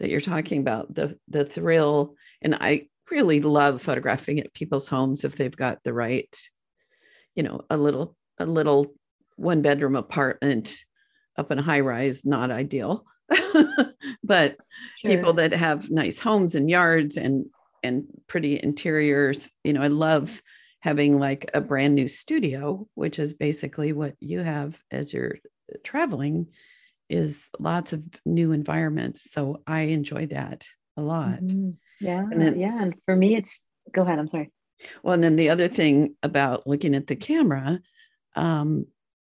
that you're talking about the the thrill and i really love photographing at people's homes if they've got the right you know a little a little one bedroom apartment up in a high rise not ideal <laughs> but people that have nice homes and yards and and pretty interiors you know i love having like a brand new studio which is basically what you have as you're traveling is lots of new environments so i enjoy that a lot Mhm. Yeah, then- yeah. And for me, it's go ahead. I'm sorry. well and then the other thing about looking at the camera um,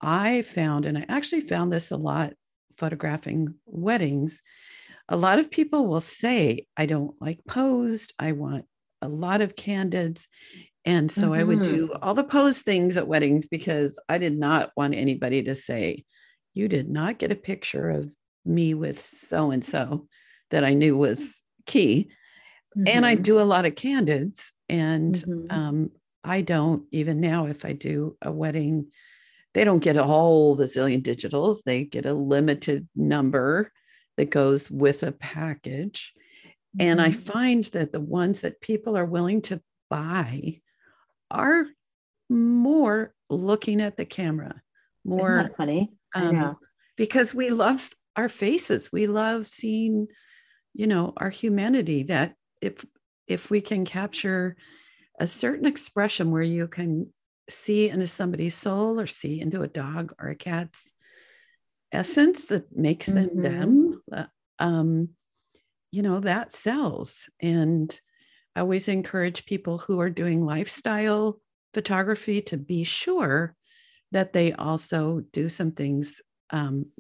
i found and i actually found this a lot photographing weddings a lot of people will say i don't like posed i want a lot of candids and so i would do all the pose things at weddings because i did not want anybody to say you did not get a picture of me with so and so that i knew was key and I Mhm. do a lot of candids, and Mhm. um, I don't even now. If I do a wedding, they don't get all the zillion digitals. They get a limited number that goes with a package, and I Mhm. find that the ones that people are willing to buy are more looking at the camera, more funny? Um, know. because we love our faces. We love seeing, you know, our humanity. That if if we can capture a certain expression where you can see into somebody's soul or see into a dog or a cat's essence that makes them Mhm. them, uh, um, you know, that sells. And I always encourage people who are doing lifestyle photography to be sure that they also do some things um,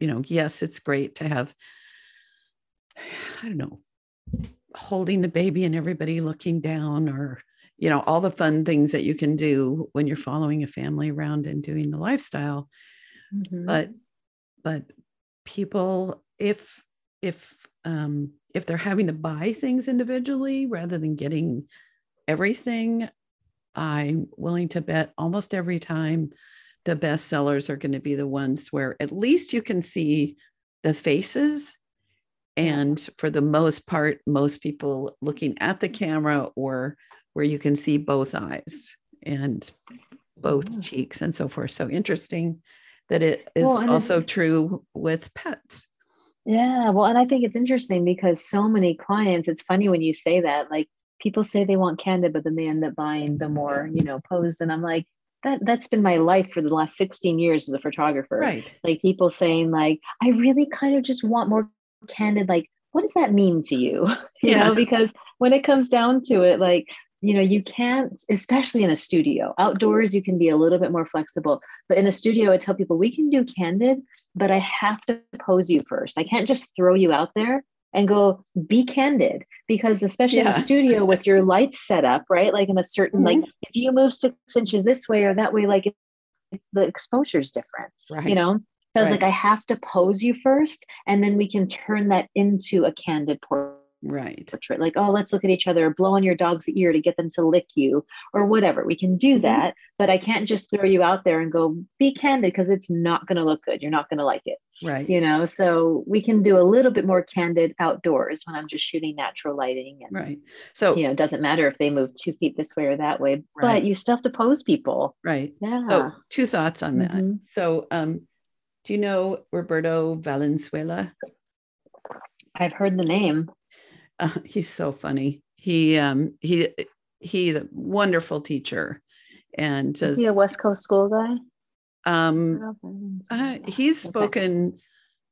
you know yes it's great to have <sighs> i don't know holding the baby and everybody looking down or you know all the fun things that you can do when you're following a family around and doing the lifestyle. Mhm. but but people if if um if they're having to buy things individually rather than getting everything i'm willing to bet almost every time the best sellers are going to be the ones where at least you can see the faces. And for the most part most people looking at the camera or where you can see both eyes and both Yeah. cheeks and so forth so interesting that it is Well, also true with pets Yeah, well, and I think it's interesting because so many clients, it's funny when you say that, like people say they want candid, but then they end up buying the more, you know, posed. And I'm like, that that's been my life for the last 16 years as a photographer. right Like people saying, like, I really kind of just want more candid. Like, what does that mean to you? <laughs> you Yeah. know, because when it comes down to it, like, you know, you can't, especially in a studio. Outdoors, you can be a little bit more flexible. But in a studio, I tell people we can do candid, but I have to pose you first. I can't just throw you out there and go be candid because especially in a <laughs> studio with your lights set up, right? Like in a certain like Mm-hmm. if you move six inches this way or that way, like it's the exposure is different, right you know. So I was like, I have to pose you first, and then we can turn that into a candid portrait right. Portrait like oh let's look at each other blow on your dog's ear to get them to lick you or whatever. We can do Mhm. that but i can't just throw you out there and go be candid because it's not going to look good. You're not going to like it. Right. You know so we can do a little bit more candid outdoors when i'm just shooting natural lighting and right. So you know it doesn't matter if they move two feet this way or that way Right. but you still have to pose people. Right. Yeah. so two thoughts on that. Mhm. so um do you know roberto valenzuela? I've heard the name uh, <laughs> he's so funny. He um he he's a wonderful teacher and is he a west coast school guy? Um uh, he's Okay. spoken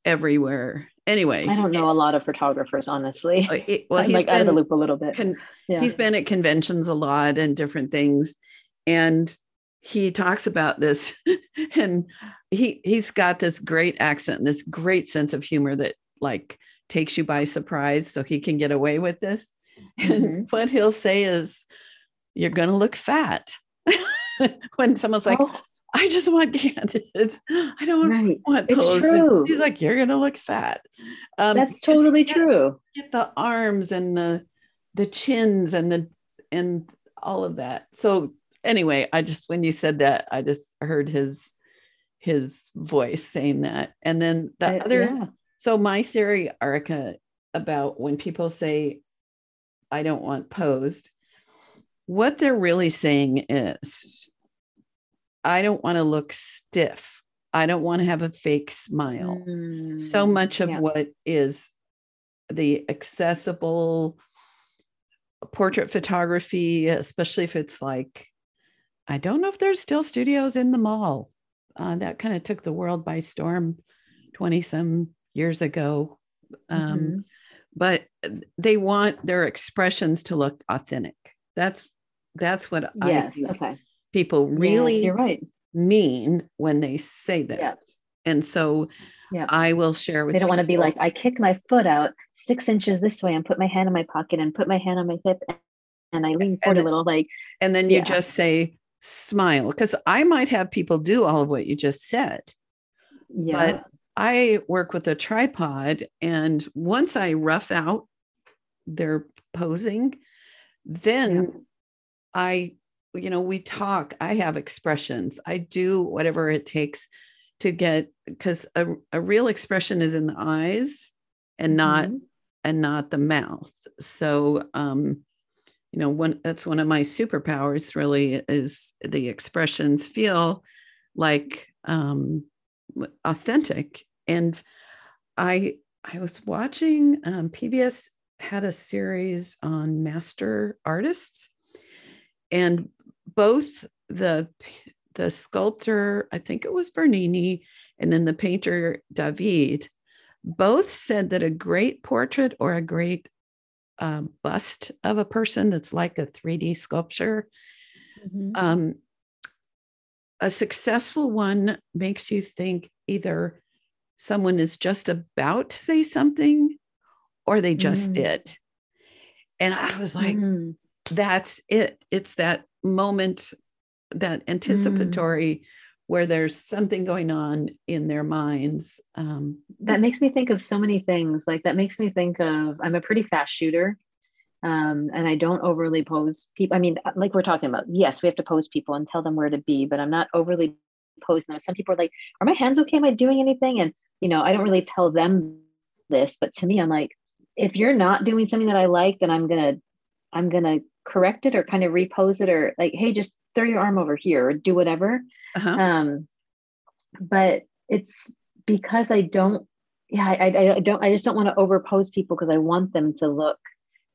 everywhere. Anyway i don't know a lot of photographers honestly. It- <laughs> well i'm he's like out of the loop a little bit. con- yeah. he's been at conventions a lot and different things. And he talks about this <laughs> and he he's got this great accent and this great sense of humor that like takes you by surprise so he can get away with this <laughs> and Mhm. what he'll say is you're going to look fat. <laughs> when someone's like, Oh, I just want candidates. I don't right. want It's poses." true. He's like, you're going to look fat. Um, That's totally true. Get the arms and the the chins and the and all of that. So anyway, I just when you said that, I just heard his his voice saying that, and then the I- other. yeah. So my theory, Arica, about when people say, "I don't want posed," what they're really saying is, "I don't want to look stiff. I don't want to have a fake smile." so Mm, much of yeah. what is the accessible portrait photography, especially if it's like, I don't know if there's still studios in the mall. Uh, that kind of took the world by storm 20 some years ago. Um, Mhm. But they want their expressions to look authentic. That's that's what I yes. think Okay. people Yes, really you're right. mean when they say that. And so Yeah. I will share with you. They don't want to be like, I kicked my foot out six inches this way and put my hand in my pocket and put my hand on my hip and I lean forward And- a little. Like, and then you Yeah. just say smile because I might have people do all of what you just said. yeah. But I work with a tripod, and once I rough out their posing, then Yeah. I, you know, we talk. I have expressions. I do whatever it takes to get because a, a real expression is in the eyes and not Mhm. and not the mouth. So, um, you know, one that's one of my superpowers. Really, is the expressions feel like um, authentic. And I I was watching um, PBS had a series on master artists, and both the the sculptor, I think it was Bernini, and then the painter David, both said that a great portrait or a great uh, bust of a person that's like a 3D sculpture, Mhm. um, a successful one makes you think either someone is just about to say something or they just Mm. did. And I was like, Mhm. that's it. It's that moment, that anticipatory where there's something going on in their minds. Um, that makes me think of so many things. Like that makes me think of I'm a pretty fast shooter. Um, and I don't overly pose people. I mean, like we're talking about, yes, we have to pose people and tell them where to be, but I'm not overly posing them. Some people are like, Are my hands okay? Am I doing anything? And you know, I don't really tell them this, but to me, I'm like, if you're not doing something that I like, then I'm gonna I'm gonna correct it or kind of repose it or like, hey, just throw your arm over here or do whatever uh-huh. um but it's because i don't yeah i i, I don't i just don't want to overpose people because i want them to look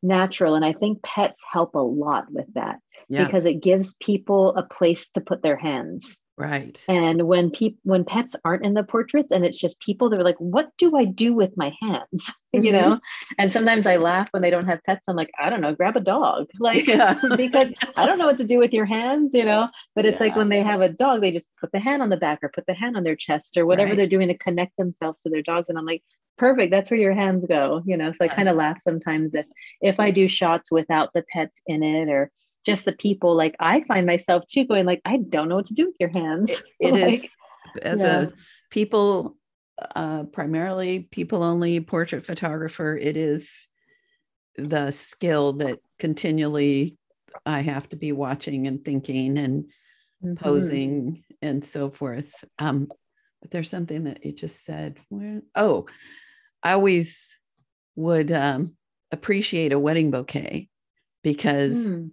natural and i think pets help a lot with that yeah, because it gives people a place to put their hands right. and when people when pets aren't in the portraits and it's just people they're like what do i do with my hands? <laughs> You Mhm. know? And sometimes i laugh when they don't have pets. I'm like i don't know grab a dog. <laughs> Like Yeah. <laughs> because i don't know what to do with your hands you know? But it's like when they have a dog they just put the hand on the back or put the hand on their chest or whatever Right. they're doing to connect themselves to their dogs. And i'm like perfect that's where your hands go you know? So i kind of laugh sometimes if if i do shots without the pets in it or just the people like i find myself too going like i don't know what to do with your hands <laughs> It is Like, as yeah. a people, uh, primarily people only portrait photographer, it is the skill that continually I have to be watching and thinking and mhm. posing and so forth. Um, but there's something that you just said. Where, oh, I always would um, appreciate a wedding bouquet because Mm.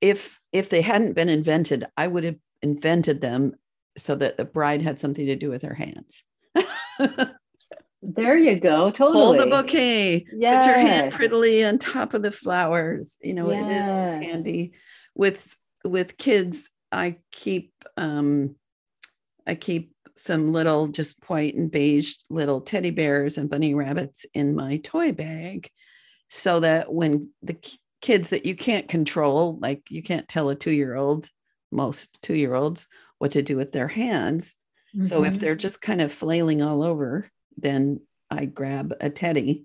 If if they hadn't been invented, I would have invented them so that the bride had something to do with her hands. There you go. Totally. Hold the bouquet. Put your hand prettily on top of the flowers. You know, it Yes. is handy. With with kids, I keep um I keep some little just white and beige little teddy bears and bunny rabbits in my toy bag so that when the kids that you can't control, like you can't tell a two year old, most two year olds, what to do with their hands. So if Mhm. they're just kind of flailing all over, then I grab a teddy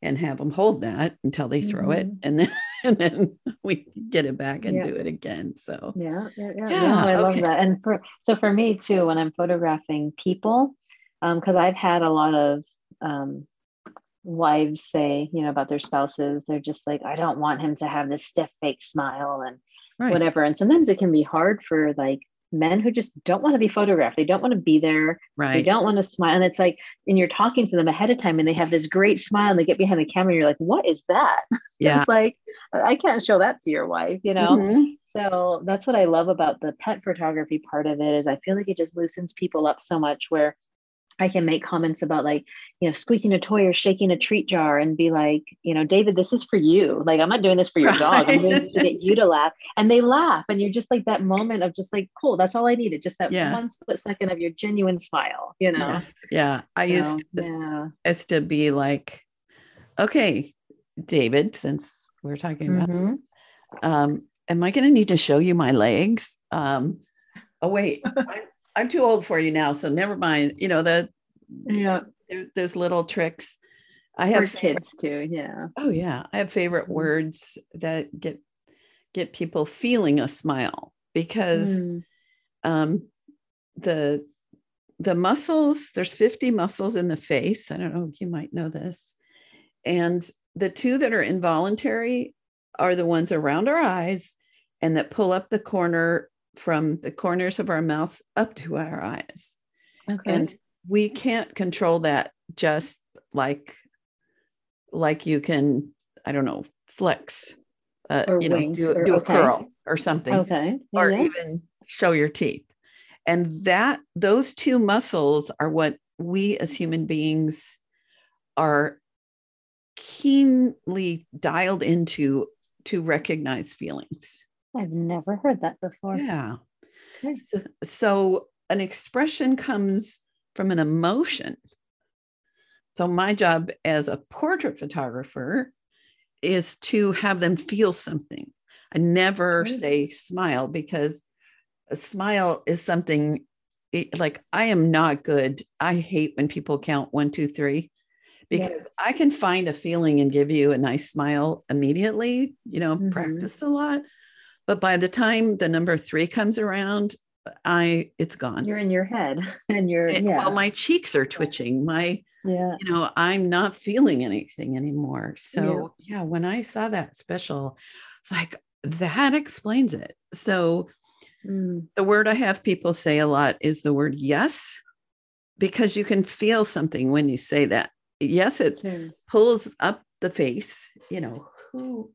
and have them hold that until they throw it Mhm. and then <laughs> and then we get it back and Yeah. do it again so Yeah, yeah, yeah. Yeah, no, I okay. love that. And for so for me too, when I'm photographing people, because I've had a lot of um, wives say, you know, about their spouses, they're just like, I don't want him to have this stiff fake smile and right whatever. And sometimes it can be hard for like men who just don't want to be photographed. They don't want to be there. Right. They don't want to smile. And it's like, and you're talking to them ahead of time and they have this great smile and they get behind the camera. And you're like, what is that? <laughs> yeah It's like, I can't show that to your wife, you know? Mhm. So that's what I love about the pet photography part of it is I feel like it just loosens people up so much where I can make comments about like, you know, squeaking a toy or shaking a treat jar and be like, you know, David, this is for you. Like, I'm not doing this for your dog. I'm doing this to get you to laugh. And they laugh. And you're just like that moment of just like, cool, that's all I needed. Just that Yeah. one split second of your genuine smile, you know? Yes. yeah i So, used to, yeah. used to be like okay david since we're talking about Mhm. um am i going to need to show you my legs um oh wait <laughs> I'm, too old for you now so never mind you know the Yeah. there, there's little tricks i For have favorite- kids too. Yeah. oh yeah i have favorite Mhm. words that get get people feeling a smile because Mm. um the the muscles there's 50 muscles in the face i don't know you might know this and the two that are involuntary are the ones around our eyes and that pull up the corner from the corners of our mouth up to our eyes Okay. and we can't control that just like like you can i don't know flex uh, you know do, or- do a okay. curl or something okay. Yeah, or even show your teeth. And that those two muscles are what we as human beings are keenly dialed into to recognize feelings. I've never heard that before. Yeah. So, so an expression comes from an emotion. So my job as a portrait photographer is to have them feel something. I never Good. say smile because a smile is something it- like I am not good. I hate when people count one, two, three, because I can find a feeling and give you a nice smile immediately, you know, Mhm. practice a lot. But by the time the number three comes around, I it's gone. You're in your head <laughs> and you're, It- yeah. Well, my cheeks are twitching. My, yeah. you know, I'm not feeling anything anymore. So yeah, when I saw that special, it's like that explains it. So Mm, the word I have people say a lot is the word yes, because you can feel something when you say that. Yes, it pulls up the face, you know, who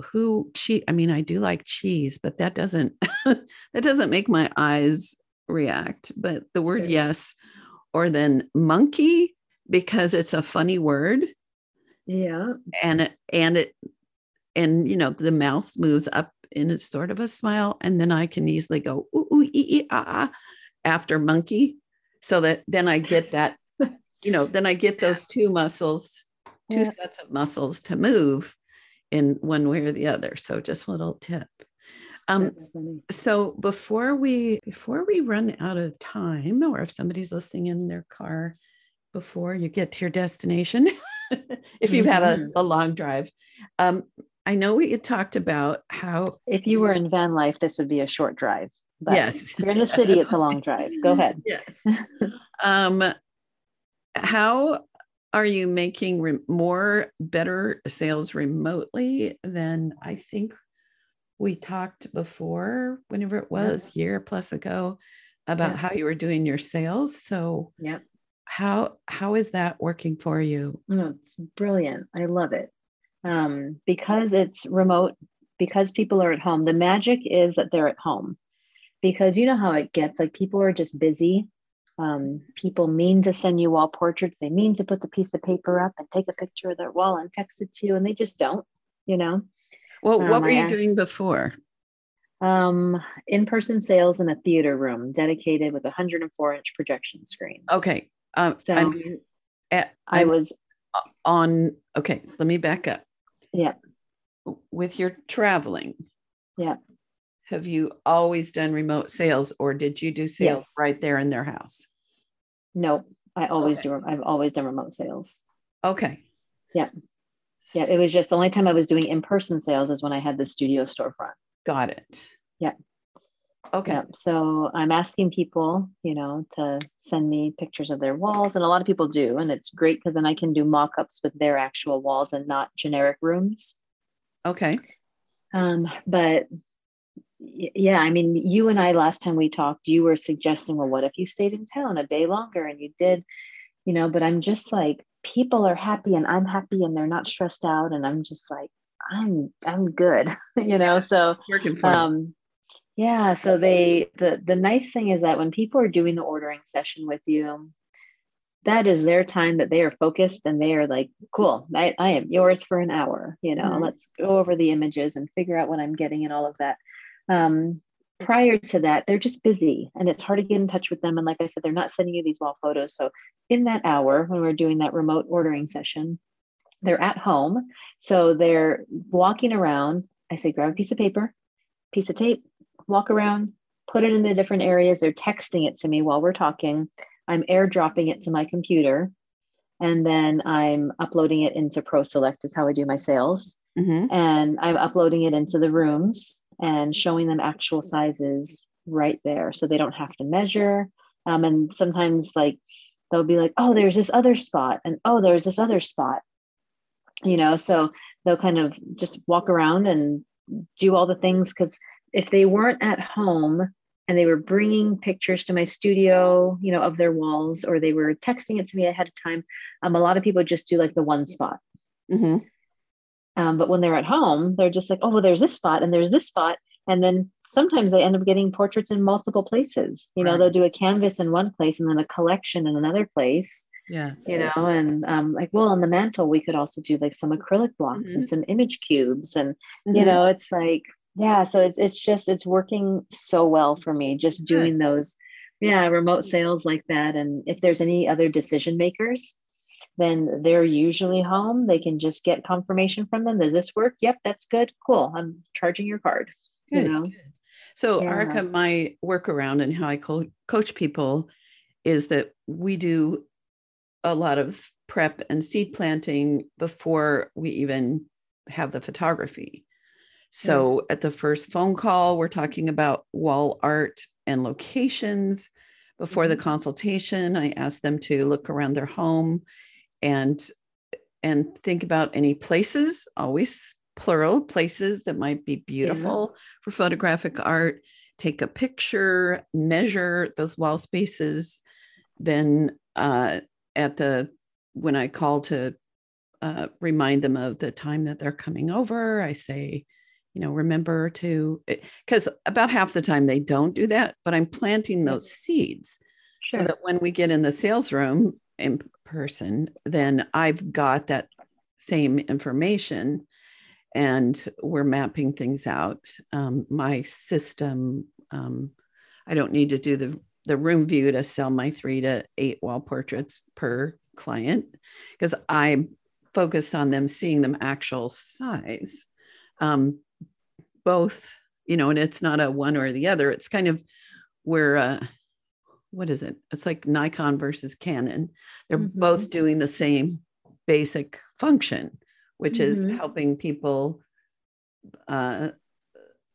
who she I mean, I do like cheese, but that doesn't <laughs> that doesn't make my eyes react. But the word Sure. yes, or then monkey, because it's a funny word Yeah. and it and it and you know the mouth moves up in a sort of a smile and then i can easily go ooh, ooh, ee, ee, ah, ah, after monkey so that then i get that <laughs> you know then i get those two muscles two Yeah. sets of muscles to move in one way or the other so just a little tip um so before we before we run out of time or if somebody's listening in their car before you get to your destination <laughs> if you've had a, Mhm. a long drive um, i know we talked about how If you were in van life, this would be a short drive. But yes if you're in the city, it's a long drive. Go ahead. <laughs> yes um how are you making re- more better sales remotely than i think we talked before whenever it Yeah. was year plus ago about Yeah. how you were doing your sales so yeah. how how is that working for you No, it's brilliant. I love it. Um, because it's remote, because people are at home. The magic is that they're at home. Because you know how it gets like people are just busy. Um, people mean to send you wall portraits. They mean to put the piece of paper up and take a picture of their wall and text it to you, and they just don't, you know. well what Um, were you asked- doing before Um, in-person sales in a theater room dedicated with a 104 inch projection screen. okay um, i So- mean at, I I'm was, on okay let me back up yeah, with your traveling yeah. Have you always done remote sales or did you do sales Yes. right there in their house No, I always Okay. do. I've always done remote sales. okay Yeah. Yeah. It was just the only time I was doing in person sales is when I had the studio storefront. Got it. Yeah. Okay. Yeah. So I'm asking people, you know, to send me pictures of their walls. And a lot of people do. And it's great because then I can do mock ups with their actual walls and not generic rooms. Okay. Um, but yeah, I mean, you and I last time we talked, you were suggesting, well, what if you stayed in town a day longer and you did, you know, but I'm just like, people are happy and I'm happy and they're not stressed out. And I'm just like, I'm, I'm good, <laughs> you know? So, Working for um, yeah. So they, the, the nice thing is that when people are doing the ordering session with you, that is their time that they are focused and they are like, cool, I, I am yours for an hour, you know, Mhm. let's go over the images and figure out what I'm getting and all of that. Um, prior to that, they're just busy and it's hard to get in touch with them. And like I said, they're not sending you these wall photos. So in that hour, when we're doing that remote ordering session, they're at home. So they're walking around. I say, grab a piece of paper, piece of tape, walk around, put it in the different areas. They're texting it to me while we're talking. I'm airdropping it to my computer. And then I'm uploading it into ProSelect, is how I do my sales Mhm. and I'm uploading it into the rooms and showing them actual sizes right there so they don't have to measure. Um, and sometimes, like, they'll be like, oh, there's this other spot, and oh, there's this other spot, you know, so they'll kind of just walk around and do all the things because if they weren't at home and they were bringing pictures to my studio, you know, of their walls, or they were texting it to me ahead of time, um, a lot of people just do like the one spot. Mhm. Um, but when they're at home, they're just like, oh, well, there's this spot and there's this spot. And then sometimes they end up getting portraits in multiple places. You know, Right. they'll do a canvas in one place and then a collection in another place, Yes. you know, and um, like, well, on the mantle, we could also do like some acrylic blocks and some image cubes. And, you Mhm. know, it's like, yeah, so it's, it's just, it's working so well for me, just Good. doing those, yeah, remote sales like that. And if there's any other decision makers, then they're usually home. They can just get confirmation from them. Does this work? Yep, that's good. Cool. I'm charging your card. Good, you know? good. So, Yeah. My workaround and how I co- coach people is that we do a lot of prep and seed planting before we even have the photography. So, at the first phone call, we're talking about wall art and locations. Before the Mhm. consultation, I ask them to look around their home and and think about any places always plural places that might be beautiful for photographic art. Take a picture measure those wall spaces. Then uh, at the when i call to uh, remind them of the time that they're coming over i say you know remember to because about half the time they don't do that but i'm planting those seeds so that when we get in the sales room in person, then I've got that same information and we're mapping things out. Um, my system, um, I don't need to do the, the room view to sell my three to eight wall portraits per client because I focus on them seeing them actual size. Um, both, you know, and it's not a one or the other. It's kind of where, uh, what is it? It's like Nikon versus Canon. They're Mhm. both doing the same basic function, which is Mhm. helping people uh,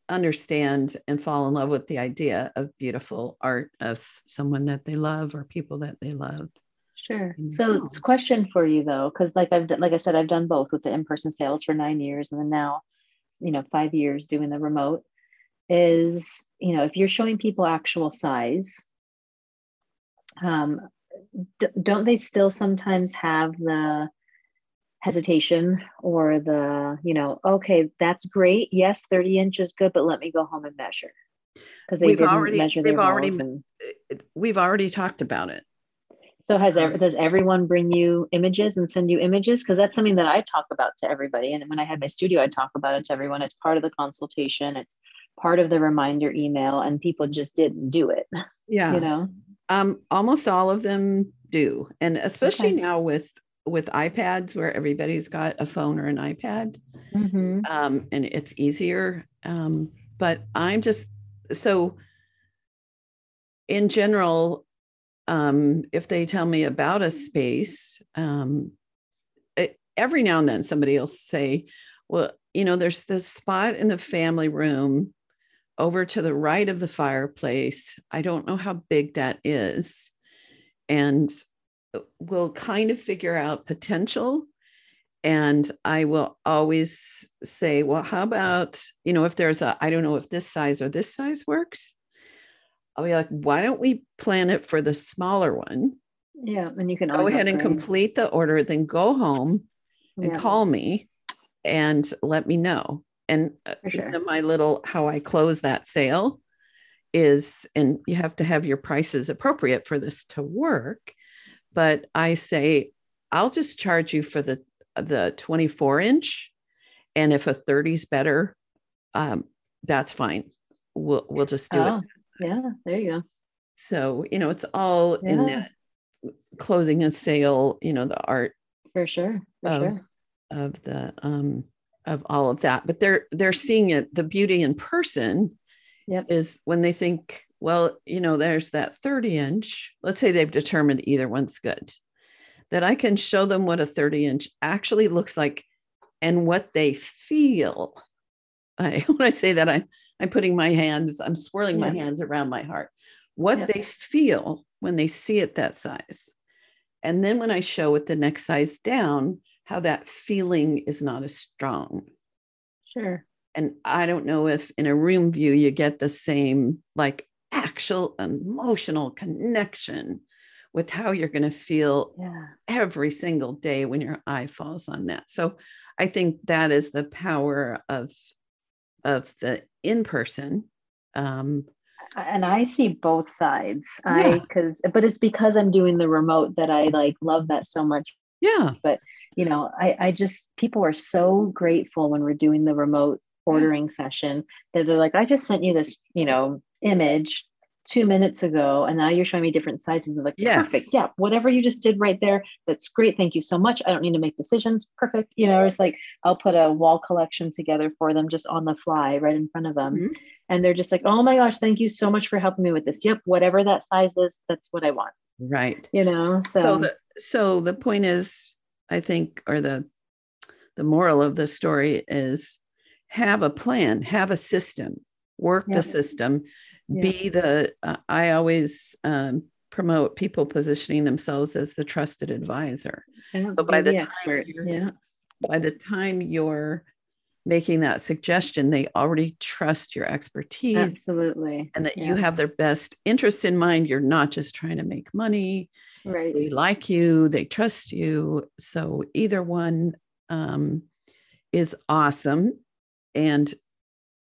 understand and fall in love with the idea of beautiful art of someone that they love or people that they love. Sure. So it's a question for you though, because like I've done, like I said, I've done both with the in-person sales for nine years and then now, you know, five years doing the remote. Is you know, if you're showing people actual size, um, d- don't they still sometimes have the hesitation or the you know, okay, that's great, yes, thirty inches good, but let me go home and measure because they We've didn't already- measure their they've already and We've already talked about it. So has Um, ever, does everyone bring you images and send you images? Because that's something that I talk about to everybody. And when I had my studio, I talk about it to everyone. It's part of the consultation. It's part of the reminder email, and people just didn't do it. <laughs> Yeah. You know. Um, almost all of them do, and especially Okay. now with with iPads, where everybody's got a phone or an iPad, Mm-hmm. um, and it's easier. Um, but I'm just so. In general, um, if they tell me about a space, um, it, every now and then somebody will say, well, you know, there's this spot in the family room over to the right of the fireplace. I don't know how big that is. And uh, we'll kind of figure out potential. And I will always say, well, how about, you know, if there's a, I don't know if this size or this size works. I'll be like, why don't we plan it for the smaller one? Yeah. And you can go ahead and complete the order, then go home and yeah. call me and let me know. And uh, sure. my little how I close that sale is, and you have to have your prices appropriate for this to work. But I say, I'll just charge you for the the 24 inch, and if a 30 is better, um, that's fine. We'll we'll just do oh, it. Yeah, there you go. So you know, it's all yeah. in that closing a sale. You know, the art for sure, for of, sure. of the um of all of that but they're they're seeing it the beauty in person yep. is when they think well you know there's that 30 inch let's say they've determined either one's good that i can show them what a 30 inch actually looks like and what they feel I, <laughs> when i say that i'm i'm putting my hands i'm swirling my hands around my heart what yep. they feel when they see it that size and then when i show it the next size down how that feeling is not as strong. Sure. And I don't know if in a room view you get the same like actual emotional connection with how you're going to feel yeah. every single day when your eye falls on that. So I think that is the power of of the in person. Um, and I see both sides. Yeah. I because but it's because I'm doing the remote that I like love that so much. Yeah. But you know i i just people are so grateful when we're doing the remote ordering session that they're like i just sent you this you know image two minutes ago and now you're showing me different sizes. It's like yes. perfect. Yeah whatever you just did right there that's great. Thank you so much. I don't need to make decisions. Perfect. You know it's like i'll put a wall collection together for them just on the fly right in front of them. Mm-hmm. and they're just like oh my gosh thank you so much for helping me with this. Yep whatever that size is that's what i want. Right. You know so so the, so the point is I think, or the the moral of the story is have a plan, have a system, work yeah. the system, yeah. be the. Uh, I always um, promote people positioning themselves as the trusted advisor. Yeah, so by the, the expert, yeah. By the time you're making that suggestion, they already trust your expertise. Absolutely. And that you have their best interest in mind. You're not just trying to make money. Right. They like you. They trust you. So either one um, is awesome. And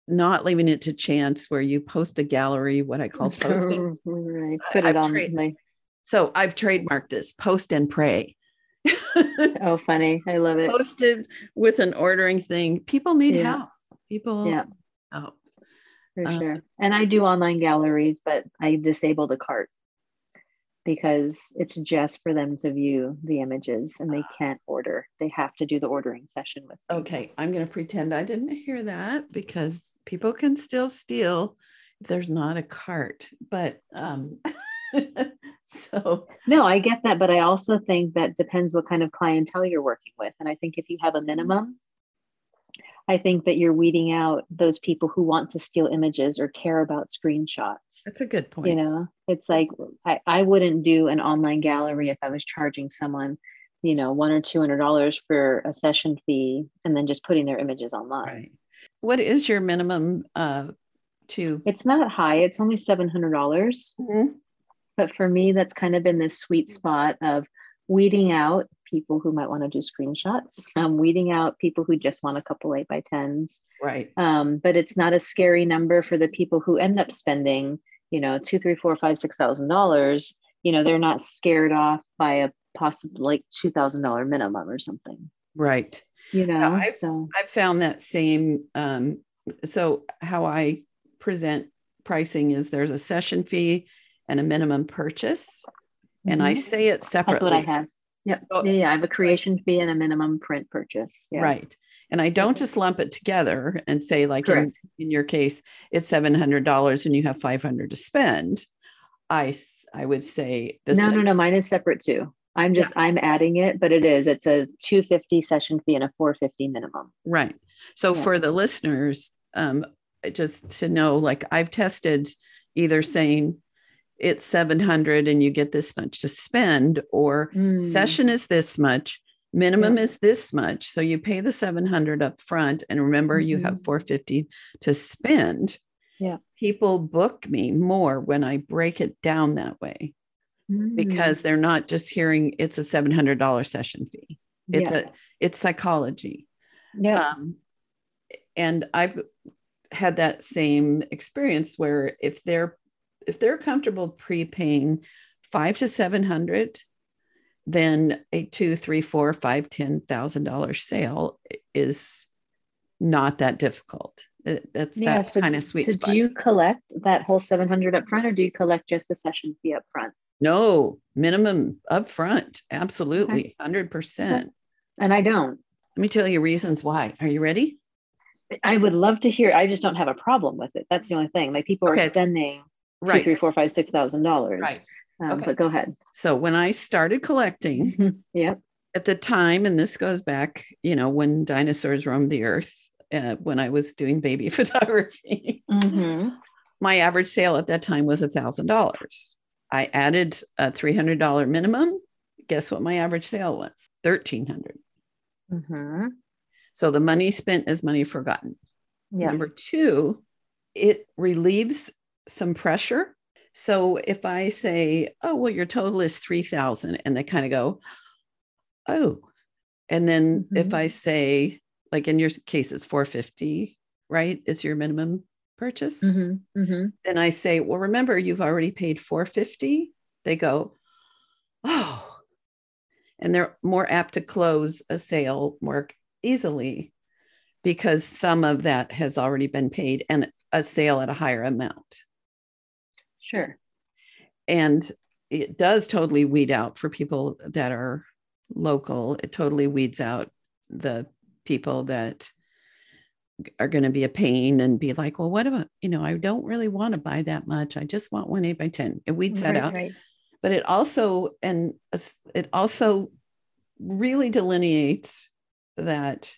not leaving it to chance where you post a gallery what i call <laughs> posting. Right put it I've on tra- my so i've trademarked this post and pray <laughs> oh funny i love it posted with an ordering thing people need yeah. help people yeah help for uh, sure and i do online galleries but i disable the cart because it's just for them to view the images and they can't order. They have to do the ordering session with. Me. Okay, I'm going to pretend I didn't hear that because people can still steal if there's not a cart. But um <laughs> <laughs> so No, I get that, but I also think that depends what kind of clientele you're working with. And I think if you have a minimum I think that you're weeding out those people who want to steal images or care about screenshots. That's a good point. You know, it's like I, I wouldn't do an online gallery if I was charging someone, you know, one or two hundred dollars for a session fee and then just putting their images online. Right. What is your minimum uh to it's not high, it's only seven hundred dollars. Mm-hmm. But for me, that's kind of been this sweet spot of weeding out people who might want to do screenshots, <laughs> um, weeding out people who just want a couple eight by tens. Right. Um, but it's not a scary number for the people who end up spending, you know, two, three, four, five, six thousand dollars. You know, they're not scared off by a possible like two thousand dollar minimum or something. Right. You know, I've, so I've found that same. Um, so how I present pricing is there's a session fee and a minimum purchase. Mm-hmm. And I mm-hmm. say it separately. That's what I have. Yep. So, yeah, yeah. I have a creation fee and a minimum print purchase. Yeah. Right. And I don't just lump it together and say, like in, in, your case, it's seven hundred dollars and you have five hundred to spend. I I would say this. no, no, no. Mine is separate too. I'm just I'm adding it, but it is it's a 250 session fee and a 450 minimum. Right. So Yeah. for the listeners, um, just to know, like I've tested either saying it's 700 and you get this much to spend, or Mm. session is this much, minimum is this much. So you pay the 700 up front. And remember, you have 450 to spend. Mm-hmm. Yeah. People book me more when I break it down that way Mm. because they're not just hearing it's a $700 session fee. It's yeah. a it's psychology. yeah. Um, and I've had that same experience where if they're if they're comfortable prepaying five to seven hundred, then a two, three, four, five, ten thousand dollar sale is not that difficult. It- That's yeah. that So, kind of sweet so spot. do you collect that whole 700 up front or do you collect just the session fee up front? no minimum up front. absolutely, hundred percent. And I don't. Let me tell you reasons why. Are you ready? I would love to hear. I just don't have a problem with it. That's the only thing. Like people Okay. are spending two, three, four, five, six thousand dollars. Right. Um, Okay. But go ahead. So when I started collecting, <laughs> yep. at the time, and this goes back, you know, when dinosaurs roamed the earth, uh, when I was doing baby <laughs> photography, hmm my average sale at that time was a thousand dollars. I added a three hundred dollar minimum. Guess what my average sale was? Thirteen hundred. hmm So the money spent is money forgotten. Yeah. Number two, it relieves some pressure. So if I say, oh, well, your total is 3000 and they kind of go, oh. And then if Mhm. I say, like in your case, it's 450, right? Is your minimum purchase? hmm hmm Then I say, well, remember, you've already paid 450. They go, oh. And they're more apt to close a sale more easily because some of that has already been paid and a sale at a higher amount. Sure. And it does totally weed out for people that are local. It totally weeds out the people that are going to be a pain and be like, well, what about, you know, I don't really want to buy that much. I just want one eight by 10. It weeds that Right, out. right. But it also, and it also really delineates that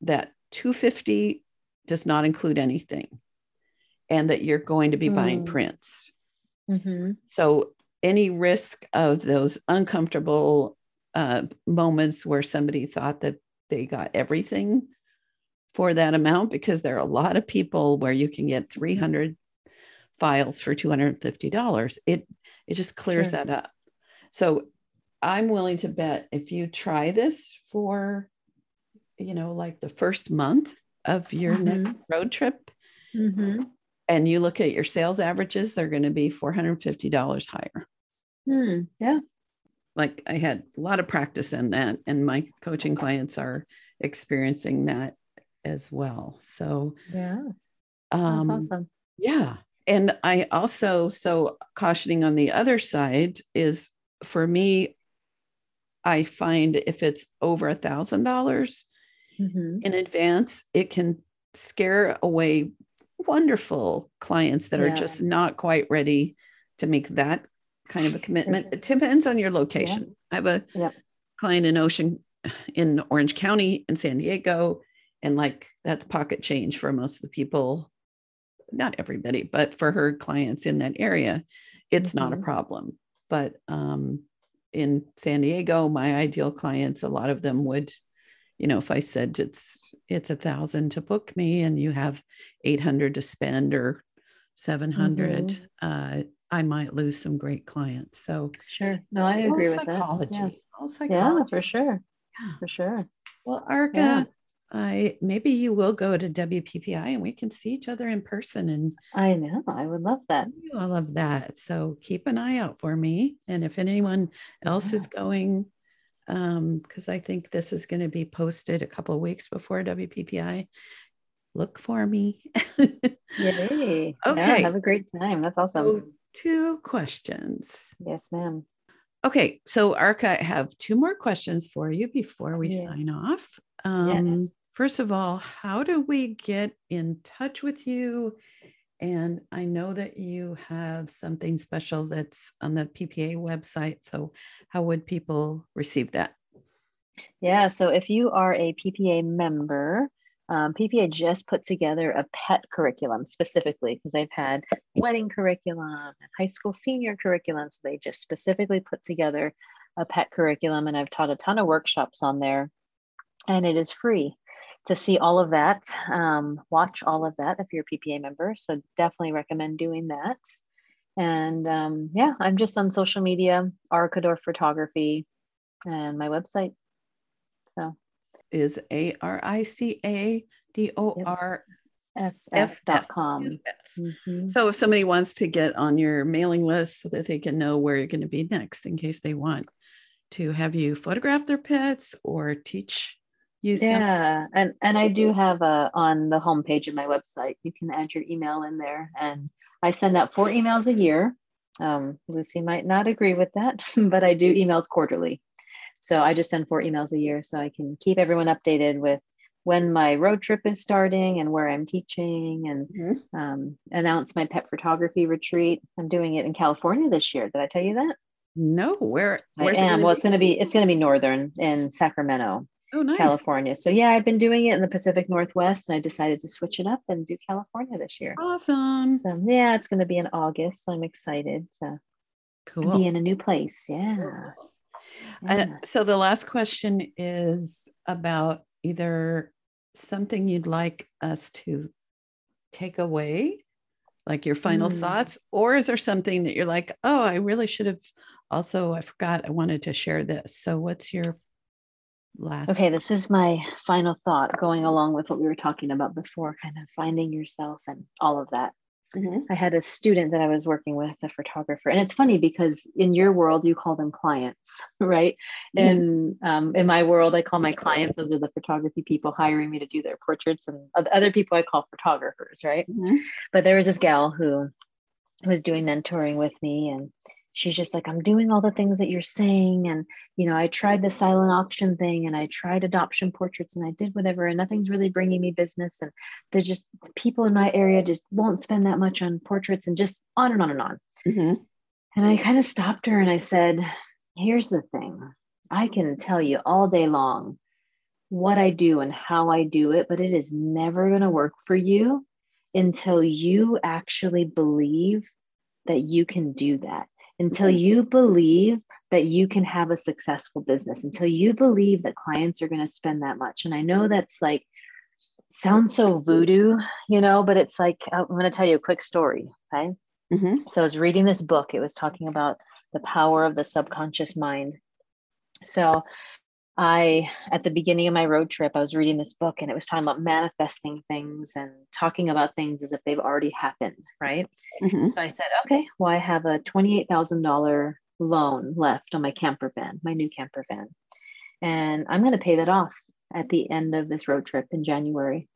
that 250 does not include anything and that you're going to be buying Mm. prints. hmm So any risk of those uncomfortable uh, moments where somebody thought that they got everything for that amount, because there are a lot of people where you can get 300 files for $250, it it just clears Sure. that up. So I'm willing to bet if you try this for, you know, like the first month of your next road trip, hmm and you look at your sales averages, they're going to be $450 higher. Hmm. Yeah. Like I had a lot of practice in that, and my coaching clients are experiencing that as well. So, Yeah. That's um, awesome. yeah. And I also, so cautioning on the other side is for me, I find if it's over a thousand dollars hmm in advance, it can scare away wonderful clients that are just not quite ready to make that kind of a commitment. It depends on your location. I have a Yep. client in Ocean in Orange County in San Diego, and like that's pocket change for most of the people, not everybody, but for her clients in that area, it's not a Mhm. problem. But um, in San Diego, my ideal clients, a lot of them would you know if i said it's it's a thousand to book me and you have 800 to spend or 700 uh, i might lose some great clients so Sure. No, I all agree with psychology that. all Yeah. psychology yeah, for sure. Yeah. For sure. well Arica Yeah. i maybe you will go to wppi and we can see each other in person and I know. I would love that. I love that so keep an eye out for me and if anyone else is going um because i think this is going to be posted a couple of weeks before wppi look for me Yay. <laughs> Okay. Yeah, have a great time. That's awesome. so two questions Yes, ma'am. okay so Arica i have two more questions for you before we Yeah. sign off um Yes. first of all how do we get in touch with you And I know that you have something special that's on the PPA website. So, how would people receive that? Yeah, so if you are a PPA member, um, PPA just put together a pet curriculum specifically because they've had wedding curriculum and high school senior curriculum. So they just specifically put together a pet curriculum, and I've taught a ton of workshops on there, and it is free to see all of that. Um, watch all of that if you're a PPA member. So definitely recommend doing that. And um, yeah, I'm just on social media, Arica Dorff Photography, and my website. So is A R I C A D O R ff.com. Mm-hmm. So if somebody wants to get on your mailing list so that they can know where you're going to be next in case they want to have you photograph their pets or teach you yeah something. and and i do have a on the homepage of my website you can add your email in there and i send out four emails a year um, lucy might not agree with that <laughs> but i do emails quarterly so I just send four emails a year so I can keep everyone updated with when my road trip is starting and where I'm teaching and mm-hmm. um, announce my pet photography retreat. I'm doing it in California this year. Did I tell you that? No, where? I am. It well, it's going to be it's going to be northern in Sacramento, oh, nice. California. So yeah, I've been doing it in the Pacific Northwest, and I decided to switch it up and do California this year. Awesome. So yeah, it's going to be in August. So I'm excited to cool. be in a new place. Yeah. Cool. Uh, so the last question is about either something you'd like us to take away, like your final mm. thoughts, or is there something that you're like, oh, I really should have also, I forgot, I wanted to share this. So what's your last? Okay, this is my final thought going along with what we were talking about before, kind of finding yourself and all of that. Mm-hmm. I had a student that I was working with, a photographer, and it's funny because in your world you call them clients, <laughs> right? Mm-hmm. And um, in my world, I call my clients those are the photography people hiring me to do their portraits, and other people I call photographers, right? Mm-hmm. But there was this gal who was doing mentoring with me, and she's just like i'm doing all the things that you're saying and you know i tried the silent auction thing and i tried adoption portraits and i did whatever and nothing's really bringing me business and they're just people in my area just won't spend that much on portraits and just on and on and on. Mm-hmm. and i kind of stopped her and i said here's the thing. I can tell you all day long what i do and how i do it but it is never going to work for you until you actually believe that you can do that until you believe that you can have a successful business, until you believe that clients are going to spend that much. And I know that's like, sounds so voodoo, you know, but it's like, I'm going to tell you a quick story. Okay. Mm-hmm. So I was reading this book, it was talking about the power of the subconscious mind. So I, at the beginning of my road trip, I was reading this book and it was talking about manifesting things and talking about things as if they've already happened, right? Mm-hmm. So I said, okay, well, I have a $28,000 loan left on my camper van, my new camper van. And I'm going to pay that off at the end of this road trip in January.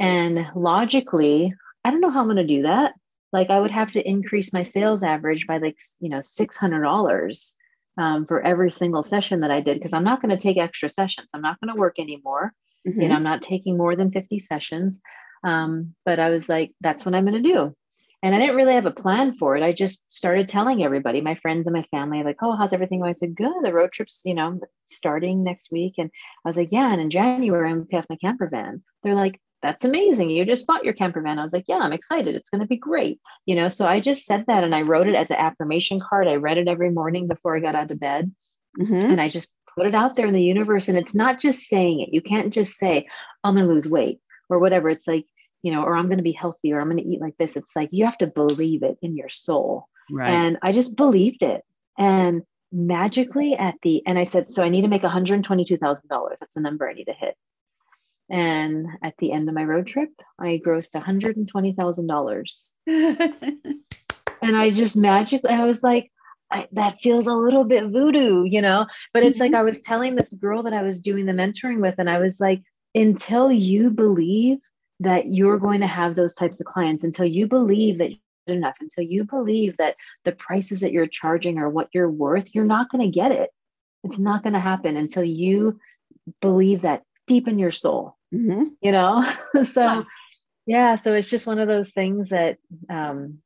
And logically, I don't know how I'm going to do that. Like, I would have to increase my sales average by like, you know, $600 um, for every single session that I did because I'm not going to take extra sessions. I'm not going to work anymore. Mm-hmm. You know, I'm not taking more than 50 sessions. Um, but I was like, that's what I'm going to do. And I didn't really have a plan for it. I just started telling everybody, my friends and my family, like, oh, how's everything? I said, good. The road trip's, you know, starting next week. And I was like, yeah. And in January, I'm going to off my camper van. They're like, that's amazing. You just bought your camper van. I was like, yeah, I'm excited. It's going to be great. You know, so I just said that and I wrote it as an affirmation card. I read it every morning before I got out of bed. Mm-hmm. And I just put it out there in the universe. And it's not just saying it. You can't just say, I'm going to lose weight or whatever. It's like, you know, or I'm going to be healthy or I'm going to eat like this. It's like you have to believe it in your soul. Right. And I just believed it. And magically at the, and I said, so I need to make $122,000. That's the number I need to hit. And at the end of my road trip, I grossed $120,000. <laughs> and I just magically, I was like, I, that feels a little bit voodoo, you know? But it's like mm-hmm. I was telling this girl that I was doing the mentoring with, and I was like, until you believe that you're going to have those types of clients, until you believe that you're enough, until you believe that the prices that you're charging are what you're worth, you're not going to get it. It's not going to happen until you believe that deep in your soul mm-hmm. you know <laughs> so yeah. yeah so it's just one of those things that um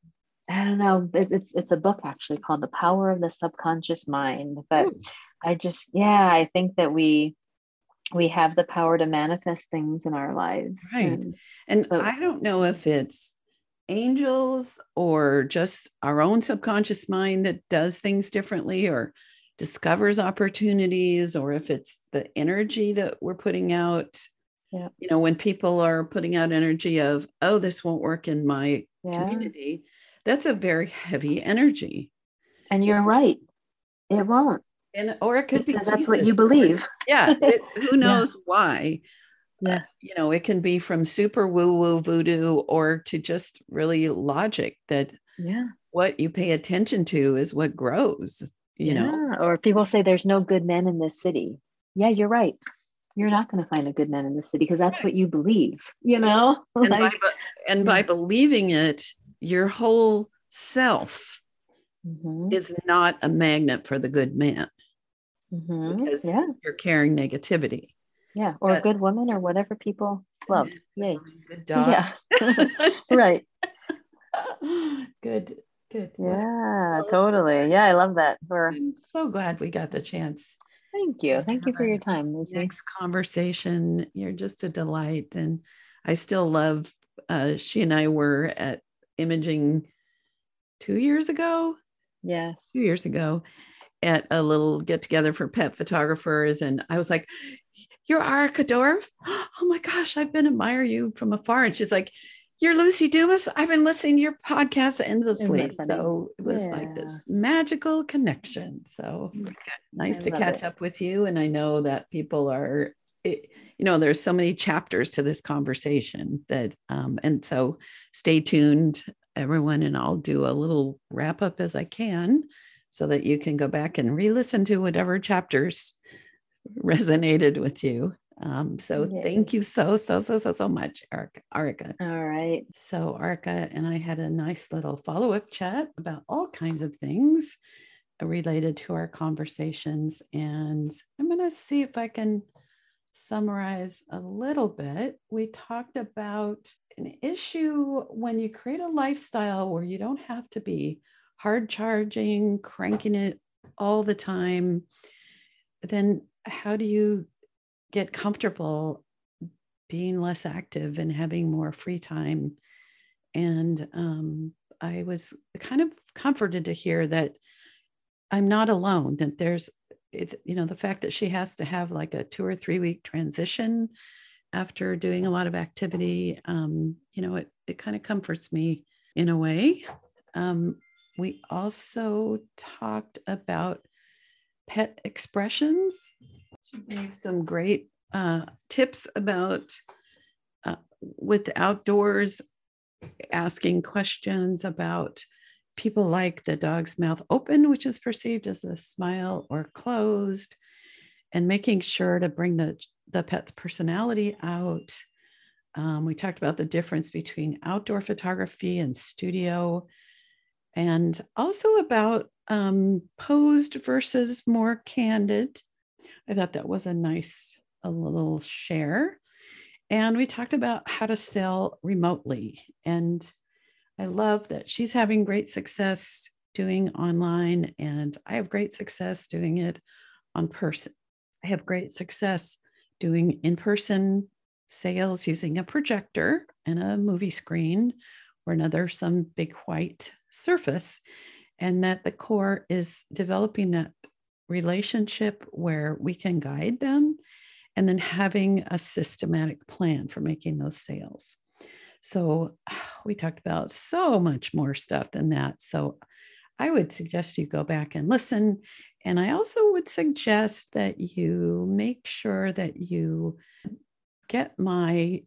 i don't know it, it's it's a book actually called the power of the subconscious mind but Ooh. i just yeah i think that we we have the power to manifest things in our lives right and, and so, i don't know if it's angels or just our own subconscious mind that does things differently or discovers opportunities or if it's the energy that we're putting out yeah. you know when people are putting out energy of oh this won't work in my yeah. community that's a very heavy energy. And you're right. It won't. And or it could because be that's what you believe. Yeah <laughs> it, who knows yeah. why yeah. uh, you know it can be from super woo woo voodoo or to just really logic that yeah. what you pay attention to is what grows you yeah. know or people say there's no good men in this city. Yeah you're right you're not going to find a good man in the city because that's what you believe, you know? And, like, by, and by believing it, your whole self mm-hmm. is not a magnet for the good man. Mm-hmm. Because yeah. you're carrying negativity. Yeah. Or but, a good woman or whatever people love. Yay. Good dog. Yeah. <laughs> right. <laughs> good. Good. Yeah, totally. Yeah, I love that. We're I'm so glad we got the chance Thank you. Thank you for your time, Lucy. Next conversation. You're just a delight. And I still love, uh, she and I were at imaging two years ago. Yes. Two years ago at a little get together for pet photographers. And I was like, You're Dorff? <gasps> Oh my gosh, I've been admiring you from afar. And she's like, you're Lucy Dumas. I've been listening to your podcast endlessly. So it was yeah. like this magical connection. So mm, nice I to catch it. up with you. And I know that people are, it, you know, there's so many chapters to this conversation that, um, and so stay tuned, everyone, and I'll do a little wrap up as I can so that you can go back and re listen to whatever chapters <laughs> resonated with you. Um, so Yay. thank you so, so, so, so, so much, Erica. Arica. All right. So Arica and I had a nice little follow-up chat about all kinds of things related to our conversations. And I'm going to see if I can summarize a little bit. We talked about an issue when you create a lifestyle where you don't have to be hard charging, cranking it all the time. Then how do you get comfortable being less active and having more free time. And um, I was kind of comforted to hear that I'm not alone, that there's, you know, the fact that she has to have like a two or three week transition after doing a lot of activity, um, you know, it, it kind of comforts me in a way. Um, we also talked about pet expressions gave some great uh, tips about uh, with outdoors, asking questions about people like the dog's mouth open, which is perceived as a smile, or closed, and making sure to bring the, the pet's personality out. Um, we talked about the difference between outdoor photography and studio, and also about um, posed versus more candid. I thought that was a nice a little share. And we talked about how to sell remotely. And I love that she's having great success doing online, and I have great success doing it on person. I have great success doing in person sales using a projector and a movie screen or another, some big white surface. And that the core is developing that relationship where we can guide them and then having a systematic plan for making those sales. So <sighs> we talked about so much more stuff than that. So I would suggest you go back and listen. And I also would suggest that you make sure that you get my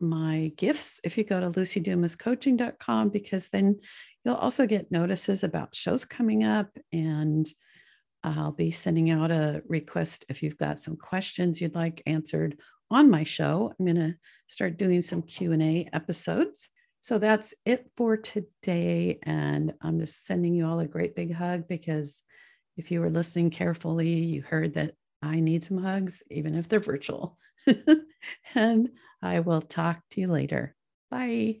my gifts if you go to lucydumascoaching.com because then you'll also get notices about shows coming up and I'll be sending out a request if you've got some questions you'd like answered on my show. I'm going to start doing some Q&A episodes. So that's it for today and I'm just sending you all a great big hug because if you were listening carefully, you heard that I need some hugs even if they're virtual. <laughs> and I will talk to you later. Bye.